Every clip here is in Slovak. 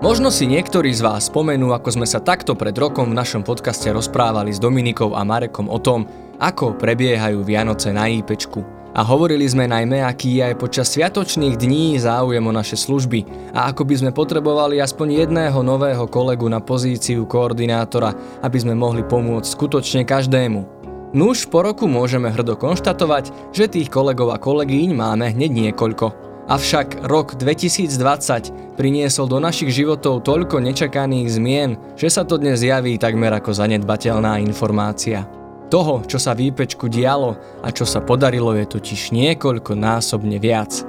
Možno si niektorí z vás spomenú, ako sme sa takto pred rokom v našom podcaste rozprávali s Dominikou a Marekom o tom, ako prebiehajú Vianoce na IPčku. A hovorili sme najmä, aký je aj počas sviatočných dní záujem o naše služby a ako by sme potrebovali aspoň jedného nového kolegu na pozíciu koordinátora, aby sme mohli pomôcť skutočne každému. Nuž po roku môžeme hrdo konštatovať, že tých kolegov a kolegyň máme hneď niekoľko. Avšak rok 2020 priniesol do našich životov toľko nečakaných zmien, že sa to dnes javí takmer ako zanedbateľná informácia. Toho, čo sa v IPčku dialo a čo sa podarilo je totiž niekoľko násobne viac.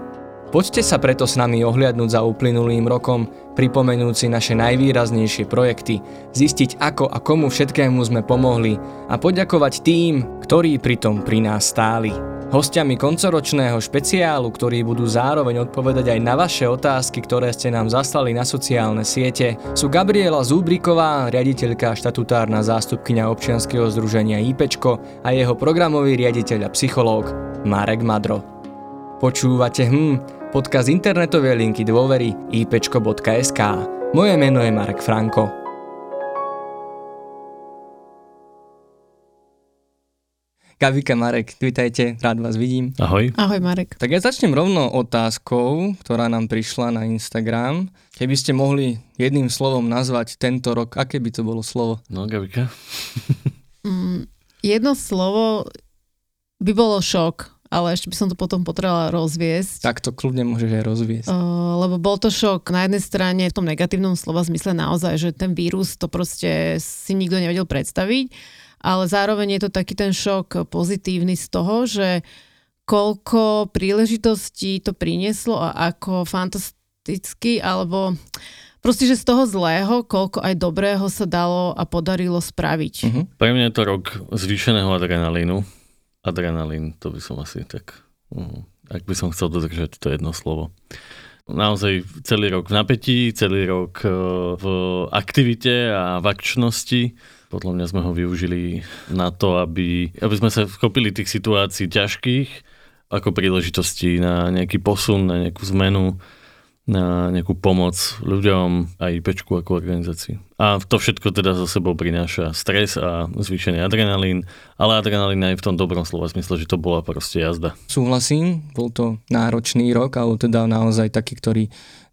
Poďte sa preto s nami ohliadnúť za uplynulým rokom, pripomenúci naše najvýraznejšie projekty, zistiť ako a komu všetkému sme pomohli a poďakovať tým, ktorí pritom pri nás stáli. Hostiami koncoročného špeciálu, ktorí budú zároveň odpovedať aj na vaše otázky, ktoré ste nám zaslali na sociálne siete, sú Gabriela Zúbriková, riaditeľka štatutárna zástupkyňa občianskeho združenia IPčko a jeho programový riaditeľ a psychológ Marek Madro. Počúvate hm, podcast internetovej linky dôvery ipčko.sk. Moje meno je Marek Franko. Gabika Marek, vítajte, rád vás vidím. Ahoj. Ahoj Marek. Tak ja začnem rovno otázkou, ktorá nám prišla na Instagram. Keby ste mohli jedným slovom nazvať tento rok, aké by to bolo slovo? No, Gabika. mm, jedno slovo by bolo šok, ale ešte by som to potom potrebovala rozviesť. Tak to kľudne môžeš aj rozviesť. Uh, lebo bol to šok na jednej strane v tom negatívnom slova zmysle naozaj, že ten vírus to proste si nikto nevedel predstaviť ale zároveň je to taký ten šok pozitívny z toho, že koľko príležitostí to prinieslo a ako fantasticky, alebo proste, že z toho zlého, koľko aj dobrého sa dalo a podarilo spraviť. Uh-huh. Pre mňa je to rok zvýšeného adrenalínu. Adrenalín, to by som asi tak, uh, ak by som chcel dodržať to jedno slovo. Naozaj celý rok v napätí, celý rok uh, v aktivite a v akčnosti podľa mňa sme ho využili na to, aby, aby sme sa vchopili tých situácií ťažkých ako príležitosti na nejaký posun, na nejakú zmenu, na nejakú pomoc ľuďom a IPčku ako organizácii. A to všetko teda za sebou prináša stres a zvýšený adrenalín, ale adrenalín aj v tom dobrom slova smysle, že to bola proste jazda. Súhlasím, bol to náročný rok, ale teda naozaj taký, ktorý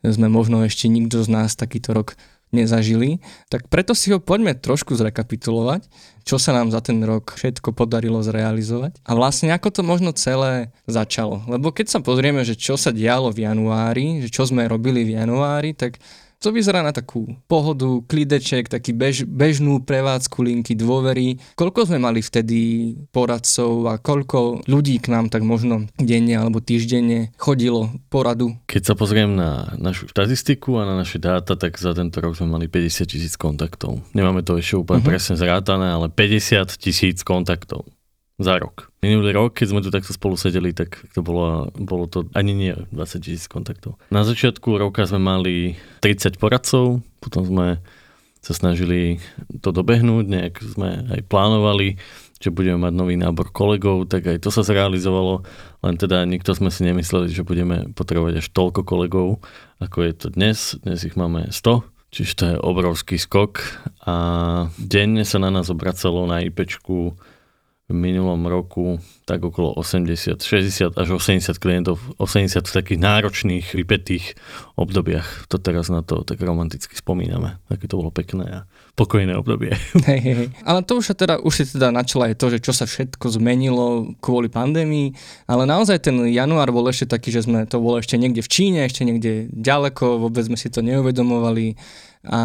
sme možno ešte nikto z nás takýto rok nezažili, tak preto si ho poďme trošku zrekapitulovať, čo sa nám za ten rok všetko podarilo zrealizovať a vlastne ako to možno celé začalo. Lebo keď sa pozrieme, že čo sa dialo v januári, že čo sme robili v januári, tak to vyzerá na takú pohodu, klideček, taký bež, bežnú prevádzku linky dôvery. Koľko sme mali vtedy poradcov a koľko ľudí k nám tak možno denne alebo týždenne chodilo poradu? Keď sa pozriem na našu štatistiku a na naše dáta, tak za tento rok sme mali 50 tisíc kontaktov. Nemáme to ešte úplne uh-huh. presne zrátané, ale 50 tisíc kontaktov za rok. Minulý rok, keď sme tu takto spolu sedeli, tak to bolo, bolo to ani nie 20 tisíc kontaktov. Na začiatku roka sme mali 30 poradcov, potom sme sa snažili to dobehnúť, nejak sme aj plánovali, že budeme mať nový nábor kolegov, tak aj to sa zrealizovalo, len teda nikto sme si nemysleli, že budeme potrebovať až toľko kolegov, ako je to dnes. Dnes ich máme 100, čiže to je obrovský skok a denne sa na nás obracalo na IPčku v minulom roku tak okolo 80, 60 až 80 klientov, 80 v takých náročných, vypetých obdobiach. To teraz na to tak romanticky spomíname, aké to bolo pekné a pokojné obdobie. Hej, hej. Ale to už, teda, už si teda načala aj to, že čo sa všetko zmenilo kvôli pandémii, ale naozaj ten január bol ešte taký, že sme to bolo ešte niekde v Číne, ešte niekde ďaleko, vôbec sme si to neuvedomovali a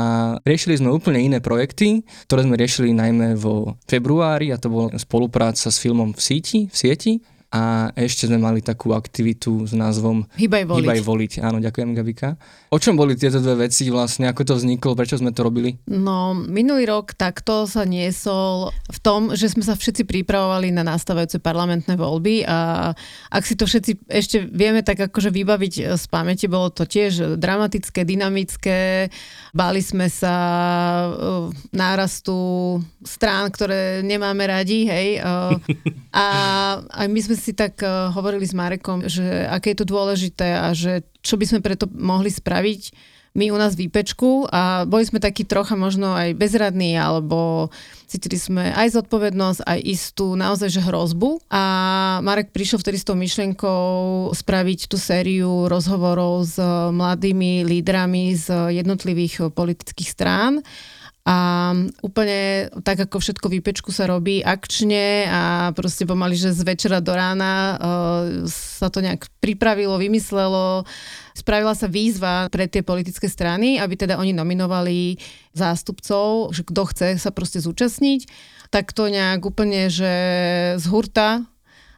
riešili sme úplne iné projekty, ktoré sme riešili najmä vo februári a to bola spolupráca s filmom v síti, v sieti a ešte sme mali takú aktivitu s názvom Hýbaj voliť. Hýbaj voliť. Áno, ďakujem Gabika. O čom boli tieto dve veci vlastne, ako to vzniklo, prečo sme to robili? No, minulý rok takto sa niesol v tom, že sme sa všetci pripravovali na nastávajúce parlamentné voľby a ak si to všetci ešte vieme tak akože vybaviť z pamäti, bolo to tiež dramatické, dynamické, báli sme sa uh, nárastu strán, ktoré nemáme radi, hej. Uh, a aj my sme si tak uh, hovorili s Marekom, že aké je to dôležité a že čo by sme preto mohli spraviť. my u nás výpečku a boli sme takí trocha možno aj bezradní, alebo cítili sme aj zodpovednosť, aj istú naozaj že hrozbu. A Marek prišiel vtedy s tou myšlienkou spraviť tú sériu rozhovorov s mladými lídrami z jednotlivých politických strán a úplne tak, ako všetko výpečku sa robí akčne a proste pomaly, že z večera do rána uh, sa to nejak pripravilo, vymyslelo. Spravila sa výzva pre tie politické strany, aby teda oni nominovali zástupcov, že kto chce sa proste zúčastniť. Tak to nejak úplne, že z hurta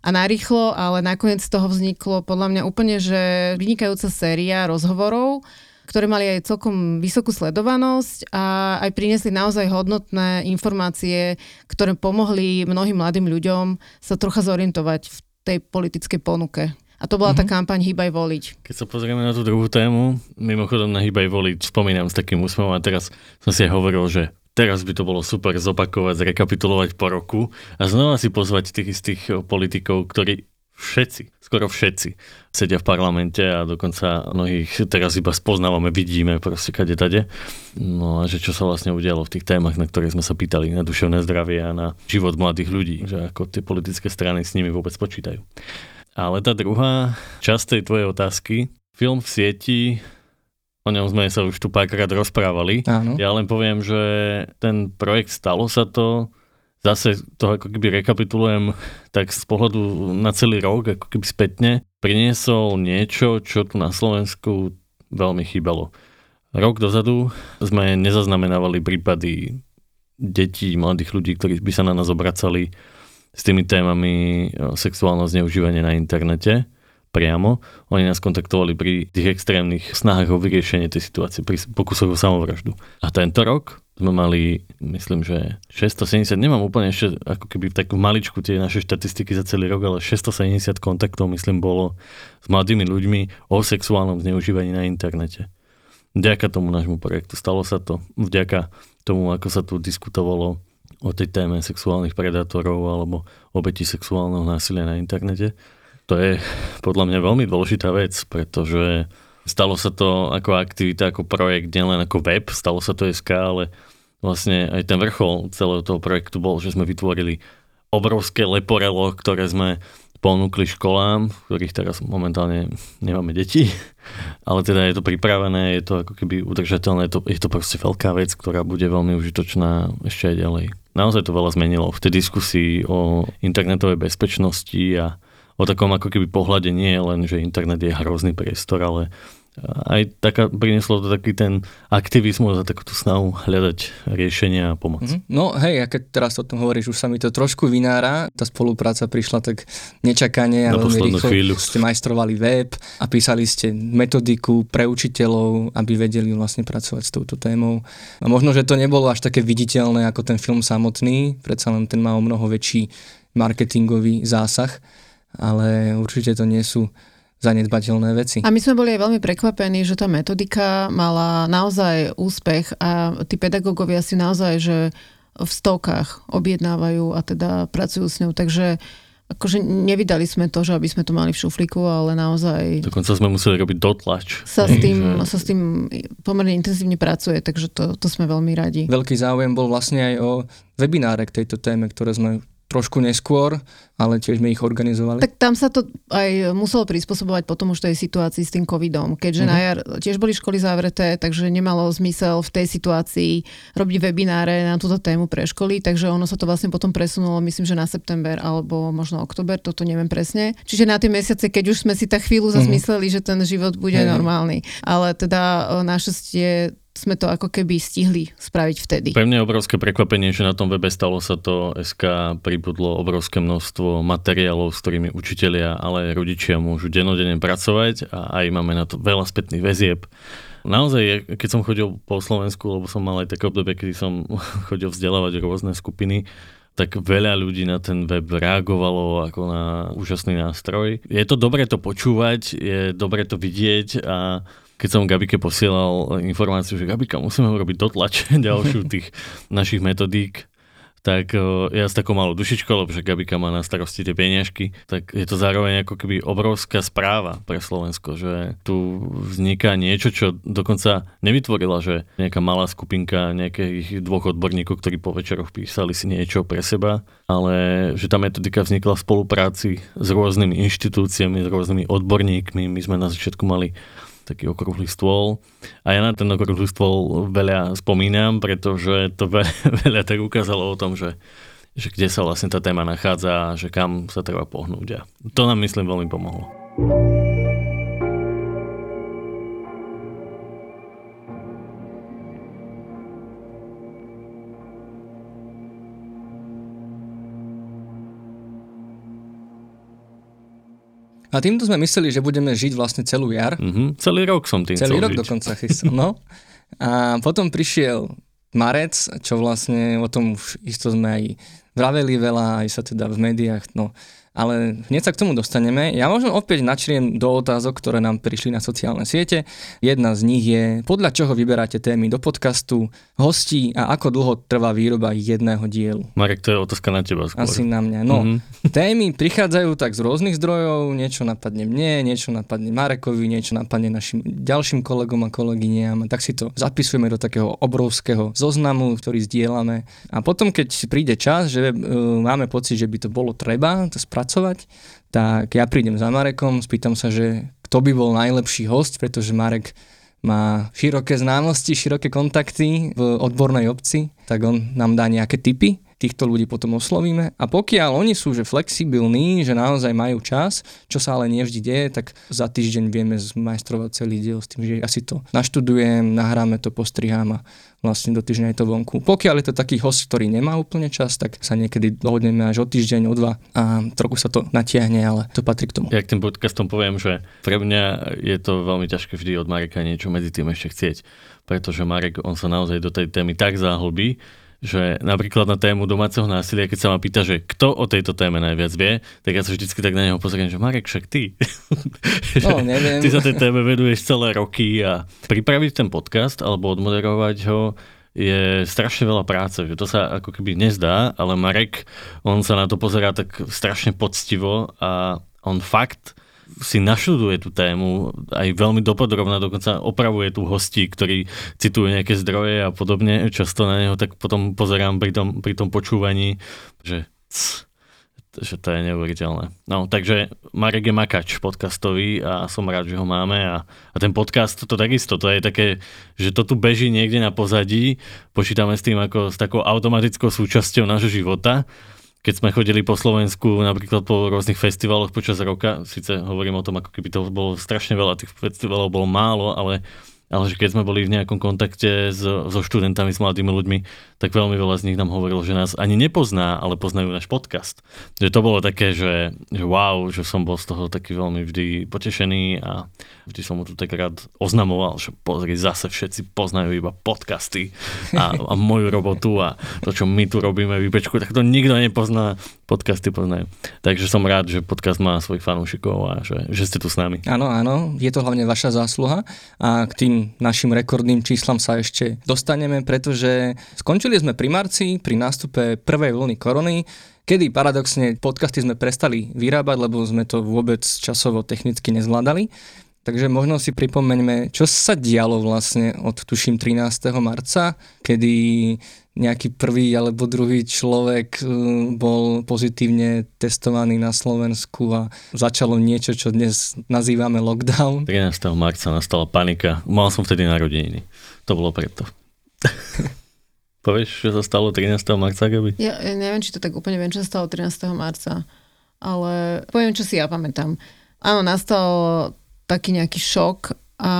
a narýchlo, ale nakoniec z toho vzniklo podľa mňa úplne, že vynikajúca séria rozhovorov, ktoré mali aj celkom vysokú sledovanosť a aj priniesli naozaj hodnotné informácie, ktoré pomohli mnohým mladým ľuďom sa trocha zorientovať v tej politickej ponuke. A to bola mm-hmm. tá mhm. kampaň Hýbaj voliť. Keď sa pozrieme na tú druhú tému, mimochodom na Hýbaj voliť, spomínam s takým úsmevom a teraz som si aj hovoril, že teraz by to bolo super zopakovať, zrekapitulovať po roku a znova si pozvať tých istých politikov, ktorí všetci, skoro všetci sedia v parlamente a dokonca mnohých teraz iba spoznávame, vidíme proste kade tade. No a že čo sa vlastne udialo v tých témach, na ktoré sme sa pýtali, na duševné zdravie a na život mladých ľudí, že ako tie politické strany s nimi vôbec počítajú. Ale tá druhá časť tej tvojej otázky, film v sieti, o ňom sme sa už tu párkrát rozprávali. Áno. Ja len poviem, že ten projekt stalo sa to, zase to ako keby rekapitulujem tak z pohľadu na celý rok, ako keby spätne, priniesol niečo, čo tu na Slovensku veľmi chýbalo. Rok dozadu sme nezaznamenávali prípady detí, mladých ľudí, ktorí by sa na nás obracali s tými témami sexuálneho zneužívania na internete priamo. Oni nás kontaktovali pri tých extrémnych snahách o vyriešenie tej situácie, pri pokusoch o samovraždu. A tento rok sme mali, myslím, že 670, nemám úplne ešte ako keby takú maličku tie naše štatistiky za celý rok, ale 670 kontaktov, myslím, bolo s mladými ľuďmi o sexuálnom zneužívaní na internete. Vďaka tomu nášmu projektu stalo sa to. Vďaka tomu, ako sa tu diskutovalo o tej téme sexuálnych predátorov alebo obeti sexuálneho násilia na internete to je podľa mňa veľmi dôležitá vec, pretože stalo sa to ako aktivita, ako projekt, nielen ako web, stalo sa to SK, ale vlastne aj ten vrchol celého toho projektu bol, že sme vytvorili obrovské leporelo, ktoré sme ponúkli školám, ktorých teraz momentálne nemáme deti, ale teda je to pripravené, je to ako keby udržateľné, je to, je to proste veľká vec, ktorá bude veľmi užitočná ešte aj ďalej. Naozaj to veľa zmenilo v tej diskusii o internetovej bezpečnosti a o takom ako keby pohľade nie je len, že internet je hrozný priestor, ale aj taká, prinieslo to taký ten aktivizmus a takú tú snahu hľadať riešenia a pomoc. Mm-hmm. No hej, a keď teraz o tom hovoríš, už sa mi to trošku vynára. Tá spolupráca prišla tak nečakane a veľmi rýchlo. Chvíľu. Ste majstrovali web a písali ste metodiku pre učiteľov, aby vedeli vlastne pracovať s touto témou. A možno, že to nebolo až také viditeľné ako ten film samotný, predsa len ten má o mnoho väčší marketingový zásah ale určite to nie sú zanedbateľné veci. A my sme boli aj veľmi prekvapení, že tá metodika mala naozaj úspech a tí pedagógovia si naozaj, že v stovkách objednávajú a teda pracujú s ňou, takže akože nevydali sme to, že aby sme to mali v šuflíku, ale naozaj... Dokonca sme museli robiť dotlač. Sa s tým, že... sa s tým pomerne intenzívne pracuje, takže to, to sme veľmi radi. Veľký záujem bol vlastne aj o webináre k tejto téme, ktoré sme trošku neskôr, ale tiež sme ich organizovali. Tak tam sa to aj muselo prispôsobovať potom už tej situácii s tým covidom, keďže uh-huh. na jar tiež boli školy zavreté, takže nemalo zmysel v tej situácii robiť webináre na túto tému pre školy, takže ono sa to vlastne potom presunulo, myslím, že na september alebo možno oktober, toto neviem presne. Čiže na tie mesiace, keď už sme si tak chvíľu mhm. zazmysleli, uh-huh. že ten život bude uh-huh. normálny. Ale teda našťastie sme to ako keby stihli spraviť vtedy. Pre mňa je obrovské prekvapenie, že na tom webe stalo sa to SK, pribudlo obrovské množstvo materiálov, s ktorými učitelia, ale aj rodičia môžu denodene pracovať a aj máme na to veľa spätných väzieb. Naozaj, keď som chodil po Slovensku, lebo som mal aj také obdobie, kedy som chodil vzdelávať rôzne skupiny, tak veľa ľudí na ten web reagovalo ako na úžasný nástroj. Je to dobre to počúvať, je dobre to vidieť a keď som Gabike posielal informáciu, že Gabika, musíme urobiť dotlač ďalšiu tých našich metodík, tak ja s takou malou dušičkou, lebo že Gabika má na starosti tie peniažky, tak je to zároveň ako keby obrovská správa pre Slovensko, že tu vzniká niečo, čo dokonca nevytvorila, že nejaká malá skupinka nejakých dvoch odborníkov, ktorí po večeroch písali si niečo pre seba, ale že tá metodika vznikla v spolupráci s rôznymi inštitúciami, s rôznymi odborníkmi. My sme na začiatku mali taký okrúhly stôl. A ja na ten okrúhly stôl veľa spomínam, pretože to veľa, veľa tak ukázalo o tom, že, že kde sa vlastne tá téma nachádza a že kam sa treba pohnúť. A to nám myslím veľmi pomohlo. A týmto sme mysleli, že budeme žiť vlastne celú jar. Mm-hmm. Celý rok som tým Celý rok žiť. dokonca chystal, no. A potom prišiel marec, čo vlastne o tom už isto sme aj vraveli veľa, aj sa teda v médiách, no ale hneď sa k tomu dostaneme. Ja možno opäť načriem do otázok, ktoré nám prišli na sociálne siete. Jedna z nich je, podľa čoho vyberáte témy do podcastu, hostí a ako dlho trvá výroba jedného dielu. Marek, to je otázka na teba skôr. Asi na mňa. No, mm-hmm. témy prichádzajú tak z rôznych zdrojov, niečo napadne mne, niečo napadne Marekovi, niečo napadne našim ďalším kolegom a kolegyniam. Tak si to zapisujeme do takého obrovského zoznamu, ktorý zdieľame. A potom, keď príde čas, že uh, máme pocit, že by to bolo treba to spracovať, pracovať, tak ja prídem za Marekom, spýtam sa, že kto by bol najlepší host, pretože Marek má široké známosti, široké kontakty v odbornej obci, tak on nám dá nejaké tipy týchto ľudí potom oslovíme. A pokiaľ oni sú že flexibilní, že naozaj majú čas, čo sa ale nevždy deje, tak za týždeň vieme zmajstrovať celý diel s tým, že ja si to naštudujem, nahráme to, postrihám a vlastne do týždňa je to vonku. Pokiaľ je to taký host, ktorý nemá úplne čas, tak sa niekedy dohodneme až o týždeň, o dva a trochu sa to natiahne, ale to patrí k tomu. Ja k tým podcastom poviem, že pre mňa je to veľmi ťažké vždy od Mareka niečo medzi tým ešte chcieť, pretože Marek, on sa naozaj do tej témy tak zahlbí, že napríklad na tému domáceho násilia, keď sa ma pýta, že kto o tejto téme najviac vie, tak ja sa vždycky tak na neho pozriem, že Marek, však ty. No, neviem. ty sa tej téme veduješ celé roky a pripraviť ten podcast alebo odmoderovať ho je strašne veľa práce, že to sa ako keby nezdá, ale Marek, on sa na to pozerá tak strašne poctivo a on fakt si naštuduje tú tému aj veľmi dopodrobná, dokonca opravuje tu hostí, ktorí citujú nejaké zdroje a podobne. Často na neho tak potom pozerám pri tom, pri tom počúvaní, že že to je neuveriteľné. No, takže Marek je makač podcastový a som rád, že ho máme a, a ten podcast to takisto, to je také, že to tu beží niekde na pozadí, počítame s tým ako s takou automatickou súčasťou nášho života keď sme chodili po Slovensku, napríklad po rôznych festivaloch počas roka, síce hovorím o tom, ako keby to bolo strašne veľa, tých festivalov bolo málo, ale ale že keď sme boli v nejakom kontakte so, so študentami, s mladými ľuďmi, tak veľmi veľa z nich nám hovorilo, že nás ani nepozná, ale poznajú náš podcast. Že to bolo také, že, že wow, že som bol z toho taký veľmi vždy potešený a vždy som mu tu tak rád oznamoval, že pozri, zase všetci poznajú iba podcasty a, a moju robotu a to, čo my tu robíme v tak to nikto nepozná, podcasty poznajú. Takže som rád, že podcast má svojich fanúšikov a že, že ste tu s nami. Áno, áno, je to hlavne vaša zásluha a k tým našim rekordným číslam sa ešte dostaneme, pretože skončili sme pri marci, pri nástupe prvej vlny korony, kedy paradoxne podcasty sme prestali vyrábať, lebo sme to vôbec časovo technicky nezvládali. Takže možno si pripomeňme, čo sa dialo vlastne od tuším 13. marca, kedy nejaký prvý alebo druhý človek uh, bol pozitívne testovaný na Slovensku a začalo niečo, čo dnes nazývame lockdown. 13. marca nastala panika. Mal som vtedy narodeniny. To bolo preto. Povieš, čo sa stalo 13. marca, Gabi? Ja, ja neviem, či to tak úplne viem, čo sa stalo 13. marca, ale poviem, čo si ja pamätám. Áno, nastal taký nejaký šok a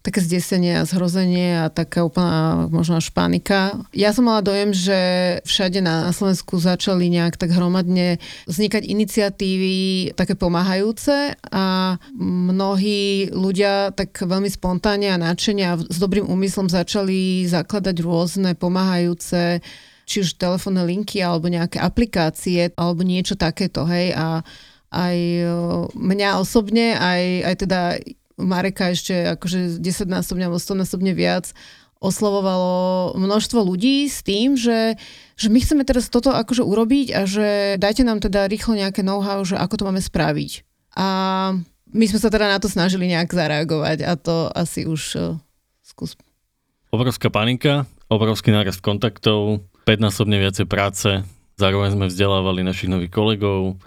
také zdesenie a zhrozenie a taká úplná možno až panika. Ja som mala dojem, že všade na Slovensku začali nejak tak hromadne vznikať iniciatívy také pomáhajúce a mnohí ľudia tak veľmi spontánne a náčenia a s dobrým úmyslom začali zakladať rôzne pomáhajúce či už telefónne linky alebo nejaké aplikácie alebo niečo takéto, hej, a aj e, mňa osobne, aj, aj teda Mareka ešte akože 10 násobne alebo 100 násobne viac oslovovalo množstvo ľudí s tým, že, že my chceme teraz toto akože urobiť a že dajte nám teda rýchlo nejaké know-how, že ako to máme spraviť. A my sme sa teda na to snažili nejak zareagovať a to asi už uh, skús. Obrovská panika, obrovský nárast kontaktov, 5-násobne viacej práce, zároveň sme vzdelávali našich nových kolegov,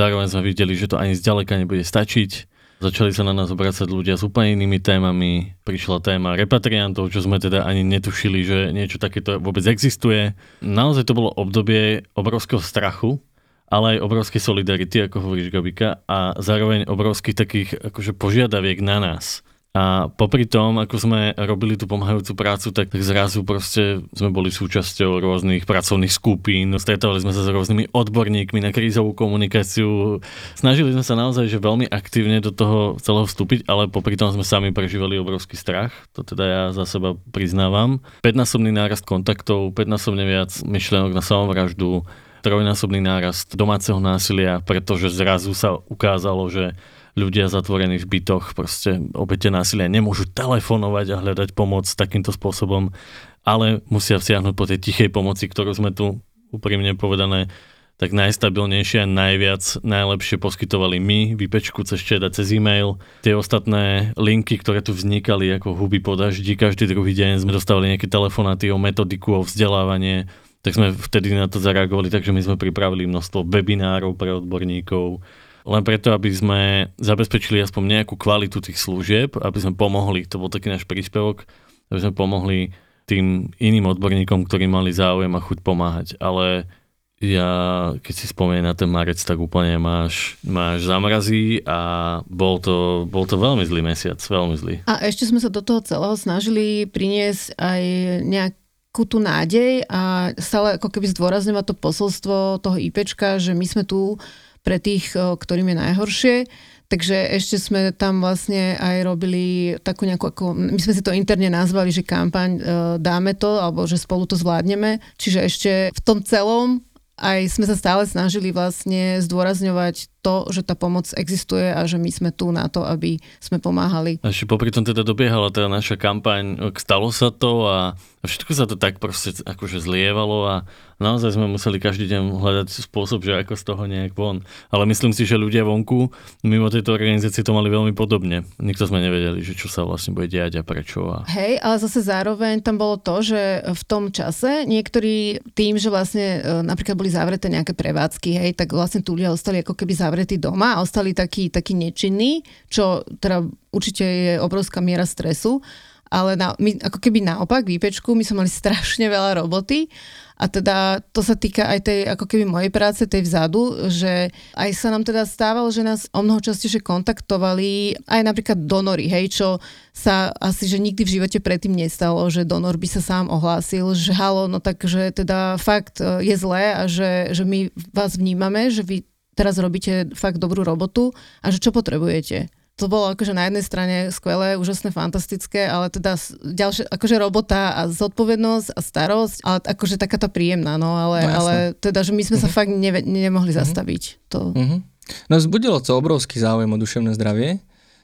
zároveň sme videli, že to ani zďaleka nebude stačiť Začali sa na nás obracať ľudia s úplne inými témami. Prišla téma repatriantov, čo sme teda ani netušili, že niečo takéto vôbec existuje. Naozaj to bolo obdobie obrovského strachu, ale aj obrovskej solidarity, ako hovoríš Gabika, a zároveň obrovských takých akože požiadaviek na nás. A popri tom, ako sme robili tú pomáhajúcu prácu, tak, tak zrazu proste sme boli súčasťou rôznych pracovných skupín, stretávali sme sa s rôznymi odborníkmi na krízovú komunikáciu. Snažili sme sa naozaj že veľmi aktívne do toho celého vstúpiť, ale popri tom sme sami prežívali obrovský strach. To teda ja za seba priznávam. 5-násobný nárast kontaktov, 5-násobne viac myšlienok na samovraždu, trojnásobný nárast domáceho násilia, pretože zrazu sa ukázalo, že ľudia zatvorení v bytoch, proste obete násilia nemôžu telefonovať a hľadať pomoc takýmto spôsobom, ale musia vsiahnuť po tej tichej pomoci, ktorú sme tu úprimne povedané tak najstabilnejšie a najviac, najlepšie poskytovali my, vypečku cez chat a cez e-mail. Tie ostatné linky, ktoré tu vznikali ako huby po daždi, každý druhý deň sme dostávali nejaké telefonáty o metodiku, o vzdelávanie, tak sme vtedy na to zareagovali, takže my sme pripravili množstvo webinárov pre odborníkov, len preto, aby sme zabezpečili aspoň nejakú kvalitu tých služieb, aby sme pomohli, to bol taký náš príspevok, aby sme pomohli tým iným odborníkom, ktorí mali záujem a chuť pomáhať. Ale ja, keď si spomeniem na ten marec, tak úplne máš, máš zamrazí a bol to, bol to veľmi zlý mesiac, veľmi zlý. A ešte sme sa do toho celého snažili priniesť aj nejakú tú nádej a stále ako keby zdôrazňovať to posolstvo toho IPčka, že my sme tu pre tých, ktorým je najhoršie. Takže ešte sme tam vlastne aj robili takú nejakú, ako, my sme si to interne nazvali, že kampaň dáme to, alebo že spolu to zvládneme. Čiže ešte v tom celom aj sme sa stále snažili vlastne zdôrazňovať to, že tá pomoc existuje a že my sme tu na to, aby sme pomáhali. A ešte popri tom teda dobiehala tá naša kampaň, stalo sa to a všetko sa to tak proste akože zlievalo a naozaj sme museli každý deň hľadať spôsob, že ako z toho nejak von. Ale myslím si, že ľudia vonku mimo tejto organizácie to mali veľmi podobne. Nikto sme nevedeli, že čo sa vlastne bude diať a prečo. A... Hej, ale zase zároveň tam bolo to, že v tom čase niektorí tým, že vlastne e, napríklad boli zavreté nejaké prevádzky, hej, tak vlastne tu ľudia ostali ako keby zavreté zavretí doma a ostali takí, takí nečinní, čo teda určite je obrovská miera stresu, ale na, my, ako keby naopak, výpečku, my sme mali strašne veľa roboty a teda to sa týka aj tej ako keby mojej práce, tej vzadu, že aj sa nám teda stávalo, že nás o mnoho častejšie kontaktovali aj napríklad donory, hej, čo sa asi, že nikdy v živote predtým nestalo, že donor by sa sám ohlásil, že halo, no tak, že teda fakt e, je zlé a že, že my vás vnímame, že vy teraz robíte fakt dobrú robotu a že čo potrebujete. To bolo akože na jednej strane skvelé, úžasné, fantastické, ale teda ďalšia, akože robota a zodpovednosť a starosť, ale akože taká tá príjemná, no ale, no, ale teda, že my sme uh-huh. sa mhm. fakt ne, nemohli uh-huh. zastaviť. To... Uh-huh. No vzbudilo to obrovský záujem o duševné zdravie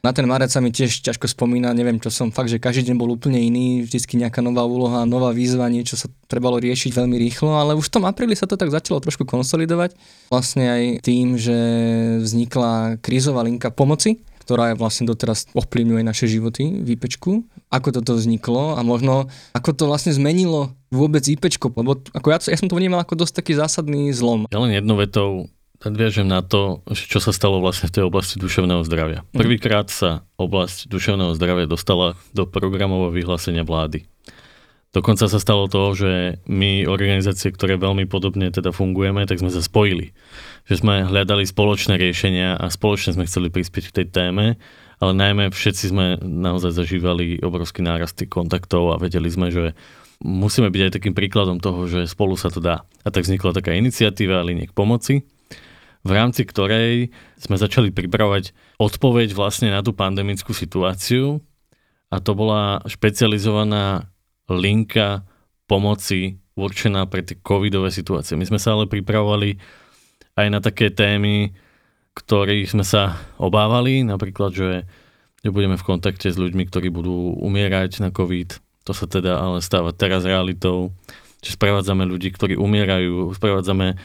na ten marec sa mi tiež ťažko spomína, neviem čo som, fakt, že každý deň bol úplne iný, vždycky nejaká nová úloha, nová výzva, niečo sa trebalo riešiť veľmi rýchlo, ale už v tom apríli sa to tak začalo trošku konsolidovať. Vlastne aj tým, že vznikla krízová linka pomoci, ktorá je vlastne doteraz ovplyvňuje naše životy v IPčku. Ako toto vzniklo a možno ako to vlastne zmenilo vôbec IPčko, lebo ako ja, ja som to vnímal ako dosť taký zásadný zlom. Ja len jednou vetou nadviažem na to, čo sa stalo vlastne v tej oblasti duševného zdravia. Mhm. Prvýkrát sa oblasť duševného zdravia dostala do programového vyhlásenia vlády. Dokonca sa stalo to, že my, organizácie, ktoré veľmi podobne teda fungujeme, tak sme sa spojili. Že sme hľadali spoločné riešenia a spoločne sme chceli prispieť k tej téme, ale najmä všetci sme naozaj zažívali obrovský nárast tých kontaktov a vedeli sme, že musíme byť aj takým príkladom toho, že spolu sa to dá. A tak vznikla taká iniciatíva Liniek pomoci, v rámci ktorej sme začali pripravovať odpoveď vlastne na tú pandemickú situáciu a to bola špecializovaná linka pomoci určená pre tie covidové situácie. My sme sa ale pripravovali aj na také témy, ktorých sme sa obávali, napríklad, že budeme v kontakte s ľuďmi, ktorí budú umierať na covid, To sa teda ale stáva teraz realitou, že sprevádzame ľudí, ktorí umierajú, sprevádzame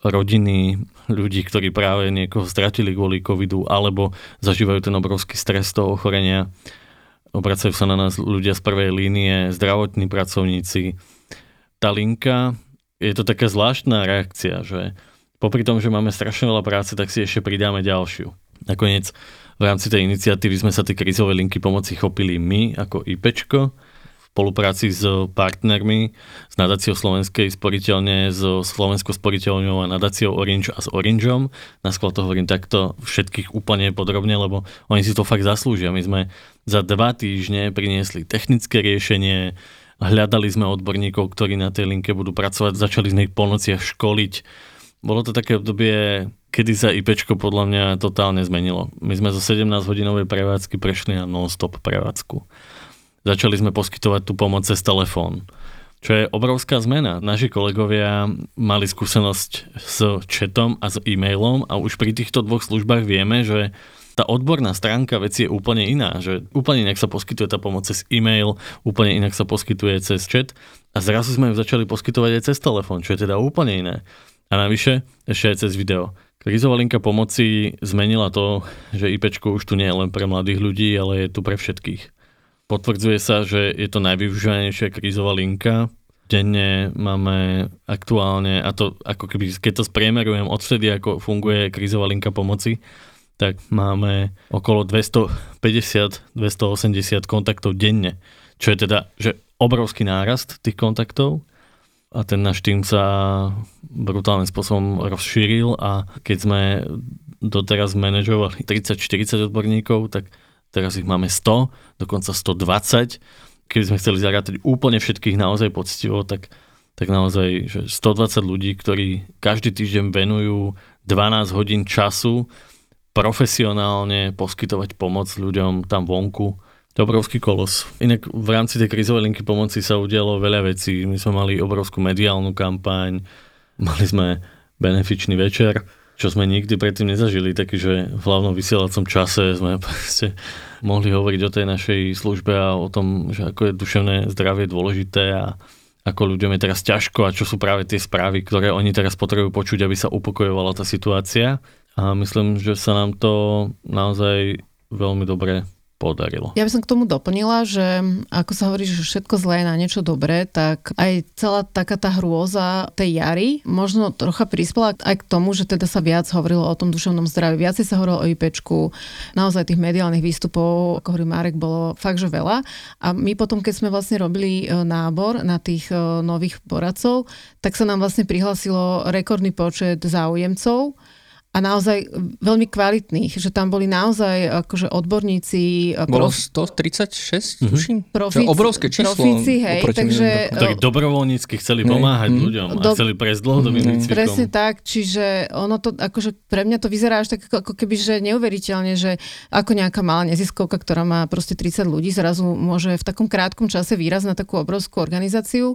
rodiny ľudí, ktorí práve niekoho stratili kvôli covidu alebo zažívajú ten obrovský stres toho ochorenia. Obracajú sa na nás ľudia z prvej línie, zdravotní pracovníci. Tá linka, je to taká zvláštna reakcia, že popri tom, že máme strašne veľa práce, tak si ešte pridáme ďalšiu. Nakoniec v rámci tej iniciatívy sme sa tie krizové linky pomoci chopili my ako IPčko, spolupráci s partnermi, s nadáciou Slovenskej sporiteľne, so Slovenskou sporiteľňou a nadáciou Orange a s Orangeom. Naskôr to hovorím takto všetkých úplne podrobne, lebo oni si to fakt zaslúžia. My sme za dva týždne priniesli technické riešenie, hľadali sme odborníkov, ktorí na tej linke budú pracovať, začali sme ich po nociach školiť. Bolo to také obdobie kedy sa IPčko podľa mňa totálne zmenilo. My sme zo 17-hodinovej prevádzky prešli na non-stop prevádzku. Začali sme poskytovať tú pomoc cez telefón, čo je obrovská zmena. Naši kolegovia mali skúsenosť s chatom a s e-mailom a už pri týchto dvoch službách vieme, že tá odborná stránka veci je úplne iná, že úplne inak sa poskytuje tá pomoc cez e-mail, úplne inak sa poskytuje cez chat a zrazu sme ju začali poskytovať aj cez telefón, čo je teda úplne iné. A navyše ešte aj cez video. Krizová linka pomoci zmenila to, že IP už tu nie je len pre mladých ľudí, ale je tu pre všetkých. Potvrdzuje sa, že je to najvyužívanejšia krízová linka. Denne máme aktuálne, a to ako keby, keď to spriemerujem odvtedy, ako funguje krízová linka pomoci, tak máme okolo 250-280 kontaktov denne, čo je teda že obrovský nárast tých kontaktov a ten náš tým sa brutálnym spôsobom rozšíril a keď sme doteraz manažovali 30-40 odborníkov, tak teraz ich máme 100, dokonca 120. Keby sme chceli zarátať úplne všetkých naozaj poctivo, tak, tak naozaj že 120 ľudí, ktorí každý týždeň venujú 12 hodín času profesionálne poskytovať pomoc ľuďom tam vonku to obrovský kolos. Inak v rámci tej krizovej linky pomoci sa udialo veľa vecí. My sme mali obrovskú mediálnu kampaň, mali sme benefičný večer, čo sme nikdy predtým nezažili, taký, že v hlavnom vysielacom čase sme mohli hovoriť o tej našej službe a o tom, že ako je duševné zdravie dôležité a ako ľuďom je teraz ťažko a čo sú práve tie správy, ktoré oni teraz potrebujú počuť, aby sa upokojovala tá situácia. A myslím, že sa nám to naozaj veľmi dobre podarilo. Ja by som k tomu doplnila, že ako sa hovorí, že všetko zlé je na niečo dobré, tak aj celá taká tá hrôza tej jary možno trocha prispela aj k tomu, že teda sa viac hovorilo o tom duševnom zdraví, viacej sa hovorilo o IPčku, naozaj tých mediálnych výstupov, ako hovorí Marek, bolo fakt, že veľa. A my potom, keď sme vlastne robili e, nábor na tých e, nových poradcov, tak sa nám vlastne prihlasilo rekordný počet záujemcov a naozaj veľmi kvalitných, že tam boli naozaj akože odborníci. Bolo 136, mm-hmm. tuším? Profíci, obrovské číslo. Profíci, hej, takže... Ktorí dobrovoľnícky chceli pomáhať mm-hmm. ľuďom a Do... chceli prejsť dlhodobým výcvikom. Presne tak, čiže ono to, akože pre mňa to vyzerá až tak ako keby, že neuveriteľne, že ako nejaká malá neziskovka, ktorá má proste 30 ľudí, zrazu môže v takom krátkom čase výraz na takú obrovskú organizáciu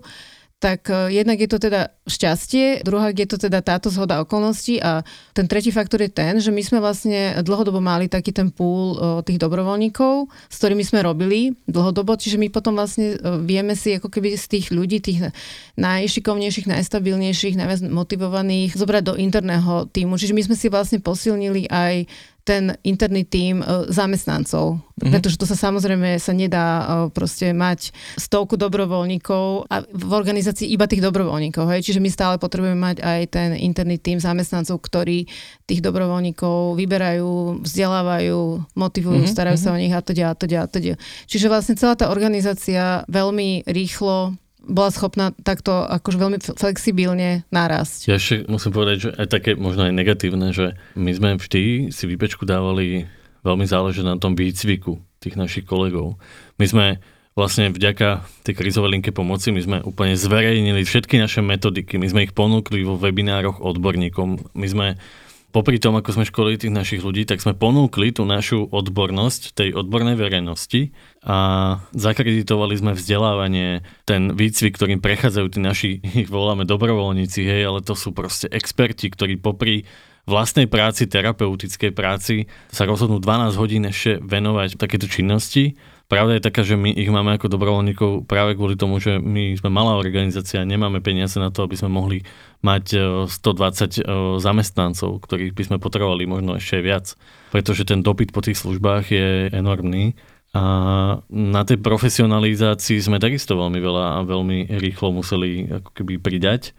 tak e, jednak je to teda šťastie, druhá je to teda táto zhoda okolností a ten tretí faktor je ten, že my sme vlastne dlhodobo mali taký ten pool e, tých dobrovoľníkov, s ktorými sme robili dlhodobo, čiže my potom vlastne e, vieme si ako keby z tých ľudí, tých najšikovnejších, najstabilnejších, najviac motivovaných zobrať do interného týmu. Čiže my sme si vlastne posilnili aj ten interný tím e, zamestnancov. Mm-hmm. Pretože to sa samozrejme sa nedá e, proste mať stovku dobrovoľníkov a v organizácii iba tých dobrovoľníkov. Hej? Čiže my stále potrebujeme mať aj ten interný tím zamestnancov, ktorí tých dobrovoľníkov vyberajú, vzdelávajú, motivujú, mm-hmm. starajú sa mhm. o nich a to a to a to Čiže vlastne celá tá organizácia veľmi rýchlo bola schopná takto akože veľmi flexibilne narásť. Ja ešte musím povedať, že aj také možno aj negatívne, že my sme vždy si výpečku dávali veľmi záleží na tom výcviku tých našich kolegov. My sme vlastne vďaka tej krizovej linke pomoci, my sme úplne zverejnili všetky naše metodiky, my sme ich ponúkli vo webinároch odborníkom, my sme popri tom, ako sme školili tých našich ľudí, tak sme ponúkli tú našu odbornosť tej odbornej verejnosti a zakreditovali sme vzdelávanie, ten výcvik, ktorým prechádzajú tí naši, ich voláme dobrovoľníci, hej, ale to sú proste experti, ktorí popri vlastnej práci, terapeutickej práci sa rozhodnú 12 hodín ešte venovať takéto činnosti. Pravda je taká, že my ich máme ako dobrovoľníkov práve kvôli tomu, že my sme malá organizácia, nemáme peniaze na to, aby sme mohli mať 120 e, e, zamestnancov, ktorých by sme potrebovali možno ešte viac. Pretože ten dopyt po tých službách je enormný. A na tej profesionalizácii sme takisto veľmi veľa a veľmi rýchlo museli ako keby pridať.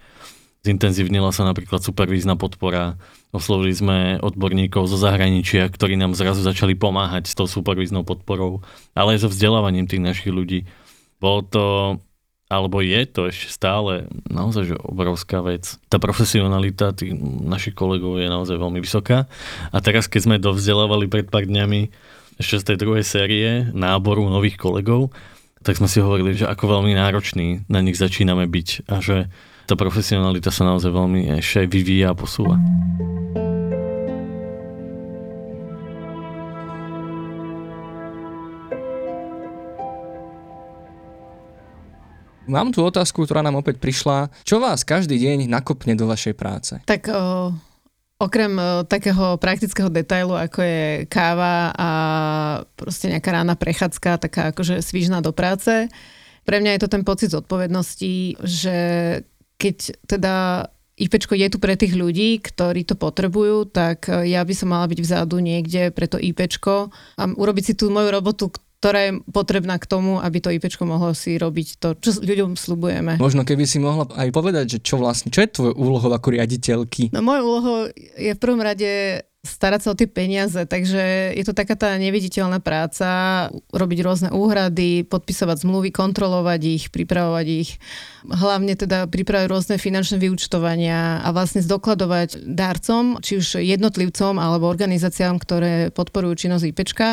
Zintenzívnila sa napríklad supervízna podpora, oslovili sme odborníkov zo zahraničia, ktorí nám zrazu začali pomáhať s tou supervíznou podporou, ale aj so vzdelávaním tých našich ľudí. Bolo to, alebo je to ešte stále naozaj že obrovská vec. Tá profesionalita tých našich kolegov je naozaj veľmi vysoká. A teraz, keď sme dovzdelávali pred pár dňami ešte z tej druhej série náboru nových kolegov, tak sme si hovorili, že ako veľmi náročný na nich začíname byť a že tá profesionalita sa naozaj veľmi ešte vyvíja a posúva. Mám tu otázku, ktorá nám opäť prišla. Čo vás každý deň nakopne do vašej práce? Tak o, okrem o, takého praktického detailu, ako je káva a proste nejaká rána prechádzka, taká akože svížna do práce, pre mňa je to ten pocit zodpovednosti, že keď teda IPčko je tu pre tých ľudí, ktorí to potrebujú, tak e, ja by som mala byť vzadu niekde pre to IPčko a urobiť si tú moju robotu, ktorá je potrebná k tomu, aby to IPčko mohlo si robiť to, čo ľuďom slubujeme. Možno keby si mohla aj povedať, že čo vlastne, čo je tvoj úlohou ako riaditeľky? No môj úlohou je v prvom rade starať sa o tie peniaze, takže je to taká tá neviditeľná práca, robiť rôzne úhrady, podpisovať zmluvy, kontrolovať ich, pripravovať ich, hlavne teda pripraviť rôzne finančné vyučtovania a vlastne zdokladovať darcom, či už jednotlivcom alebo organizáciám, ktoré podporujú činnosť IPčka,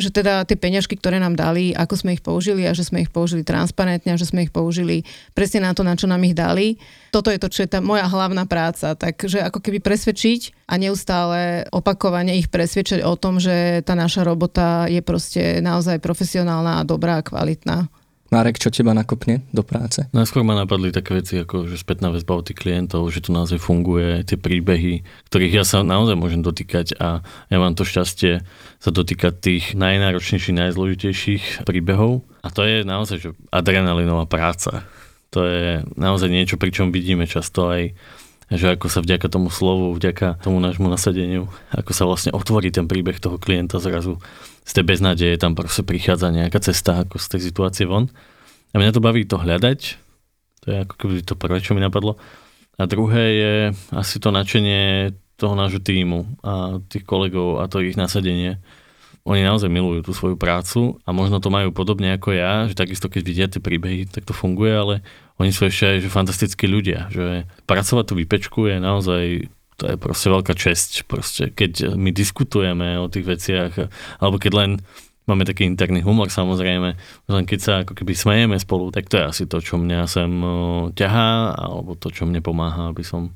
že teda tie peňažky, ktoré nám dali, ako sme ich použili a že sme ich použili transparentne a že sme ich použili presne na to, na čo nám ich dali. Toto je to, čo je tá moja hlavná práca. Takže ako keby presvedčiť a neustále opakovane ich presvedčať o tom, že tá naša robota je proste naozaj profesionálna a dobrá a kvalitná. Marek, čo teba nakopne do práce? Najskôr ma napadli také veci ako že spätná väzba od tých klientov, že to naozaj funguje, tie príbehy, ktorých ja sa naozaj môžem dotýkať a ja mám to šťastie sa dotýkať tých najnáročnejších, najzložitejších príbehov. A to je naozaj že adrenalinová práca. To je naozaj niečo, pri čom vidíme často aj že ako sa vďaka tomu slovu, vďaka tomu nášmu nasadeniu, ako sa vlastne otvorí ten príbeh toho klienta zrazu z tej beznádeje tam proste prichádza nejaká cesta ako z tej situácie von. A mňa to baví to hľadať, to je ako keby to prvé, čo mi napadlo. A druhé je asi to nadšenie toho nášho týmu a tých kolegov a to ich nasadenie. Oni naozaj milujú tú svoju prácu a možno to majú podobne ako ja, že takisto keď vidia tie príbehy, tak to funguje, ale oni sú ešte aj že fantastickí ľudia, že pracovať tú výpečku je naozaj to je proste veľká česť, proste, keď my diskutujeme o tých veciach, alebo keď len máme taký interný humor samozrejme, len keď sa ako keby smejeme spolu, tak to je asi to, čo mňa sem ťahá, alebo to, čo mne pomáha, aby som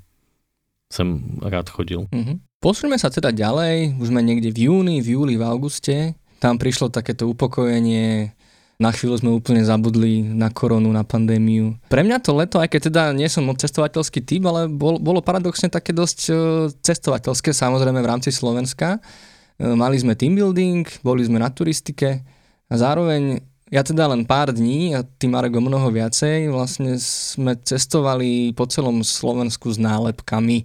sem rád chodil. Mm-hmm. Posuňme sa teda ďalej, už sme niekde v júni, v júli, v auguste, tam prišlo takéto upokojenie na chvíľu sme úplne zabudli na koronu, na pandémiu. Pre mňa to leto, aj keď teda nie som cestovateľský typ, ale bol, bolo paradoxne také dosť e, cestovateľské, samozrejme v rámci Slovenska. E, mali sme team building, boli sme na turistike a zároveň ja teda len pár dní a tým Marek o mnoho viacej, vlastne sme cestovali po celom Slovensku s nálepkami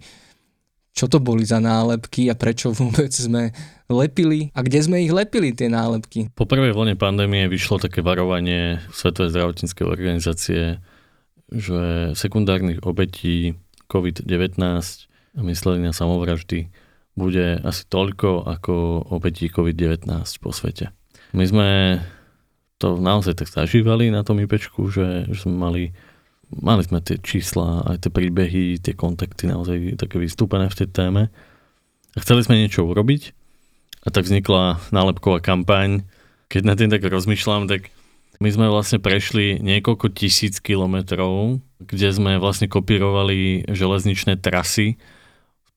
čo to boli za nálepky a prečo vôbec sme lepili a kde sme ich lepili, tie nálepky. Po prvej vlne pandémie vyšlo také varovanie Svetovej zdravotníckej organizácie, že sekundárnych obetí COVID-19 mysleli na samovraždy bude asi toľko ako obetí COVID-19 po svete. My sme to naozaj tak zažívali na tom IPčku, že, že sme mali mali sme tie čísla, aj tie príbehy, tie kontakty naozaj také vystúpené v tej téme. A chceli sme niečo urobiť a tak vznikla nálepková kampaň. Keď na tým tak rozmýšľam, tak my sme vlastne prešli niekoľko tisíc kilometrov, kde sme vlastne kopírovali železničné trasy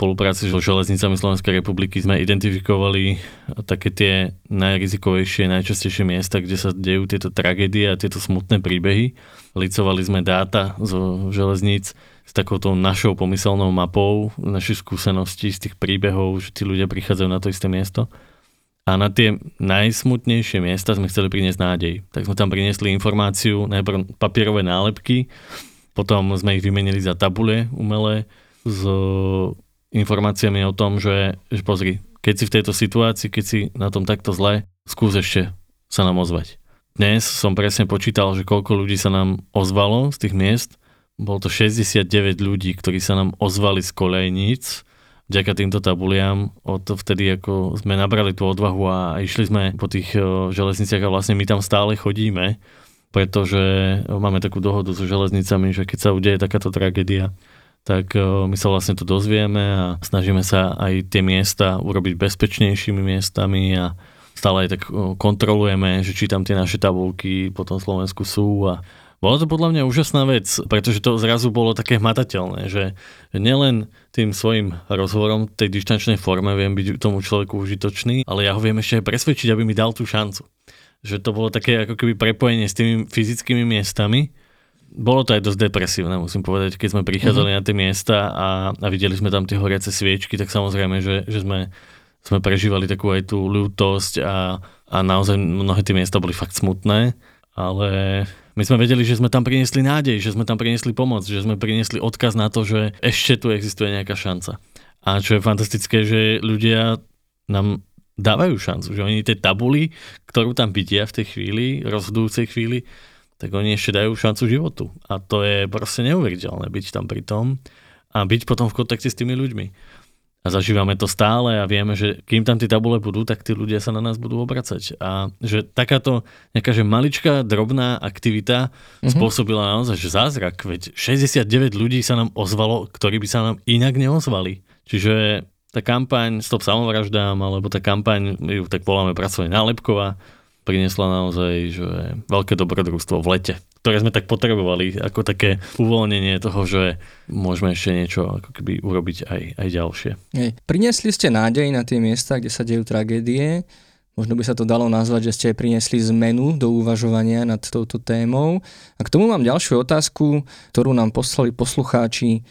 spolupráci so železnicami Slovenskej republiky sme identifikovali také tie najrizikovejšie, najčastejšie miesta, kde sa dejú tieto tragédie a tieto smutné príbehy. Licovali sme dáta zo železníc s takouto našou pomyselnou mapou našich skúseností z tých príbehov, že tí ľudia prichádzajú na to isté miesto. A na tie najsmutnejšie miesta sme chceli priniesť nádej. Tak sme tam priniesli informáciu, najprv papierové nálepky, potom sme ich vymenili za tabule umelé s informáciami o tom, že, že pozri, keď si v tejto situácii, keď si na tom takto zle, skús ešte sa nám ozvať. Dnes som presne počítal, že koľko ľudí sa nám ozvalo z tých miest. Bolo to 69 ľudí, ktorí sa nám ozvali z kolejníc vďaka týmto tabuliam. Od vtedy ako sme nabrali tú odvahu a išli sme po tých železniciach a vlastne my tam stále chodíme pretože máme takú dohodu so železnicami, že keď sa udeje takáto tragédia, tak e, my sa vlastne to dozvieme a snažíme sa aj tie miesta urobiť bezpečnejšími miestami a stále aj tak e, kontrolujeme, že či tam tie naše tabulky po tom Slovensku sú a bola to podľa mňa úžasná vec, pretože to zrazu bolo také hmatateľné, že nielen tým svojim rozhovorom tej dištančnej forme viem byť tomu človeku užitočný, ale ja ho viem ešte aj presvedčiť, aby mi dal tú šancu že to bolo také ako keby prepojenie s tými fyzickými miestami. Bolo to aj dosť depresívne, musím povedať, keď sme prichádzali mm-hmm. na tie miesta a, a videli sme tam tie horiace sviečky, tak samozrejme, že, že sme, sme prežívali takú aj tú ľútosť a, a naozaj mnohé tie miesta boli fakt smutné, ale my sme vedeli, že sme tam priniesli nádej, že sme tam priniesli pomoc, že sme priniesli odkaz na to, že ešte tu existuje nejaká šanca. A čo je fantastické, že ľudia nám dávajú šancu, že oni tie tabuly, ktorú tam vidia v tej chvíli, rozhodujúcej chvíli, tak oni ešte dajú šancu životu. A to je proste neuveriteľné byť tam pri tom a byť potom v kontakte s tými ľuďmi. A zažívame to stále a vieme, že kým tam tie tabule budú, tak tí ľudia sa na nás budú obracať. A že takáto nejaká že maličká, drobná aktivita mm-hmm. spôsobila naozaj že zázrak. Veď 69 ľudí sa nám ozvalo, ktorí by sa nám inak neozvali. Čiže tá kampaň Stop samovraždám, alebo tá kampaň, ju tak voláme pracovne nálepková, priniesla naozaj že veľké dobrodružstvo v lete, ktoré sme tak potrebovali, ako také uvoľnenie toho, že môžeme ešte niečo ako keby urobiť aj, aj ďalšie. Hej. Priniesli ste nádej na tie miesta, kde sa dejú tragédie. Možno by sa to dalo nazvať, že ste priniesli zmenu do uvažovania nad touto témou. A k tomu mám ďalšiu otázku, ktorú nám poslali poslucháči.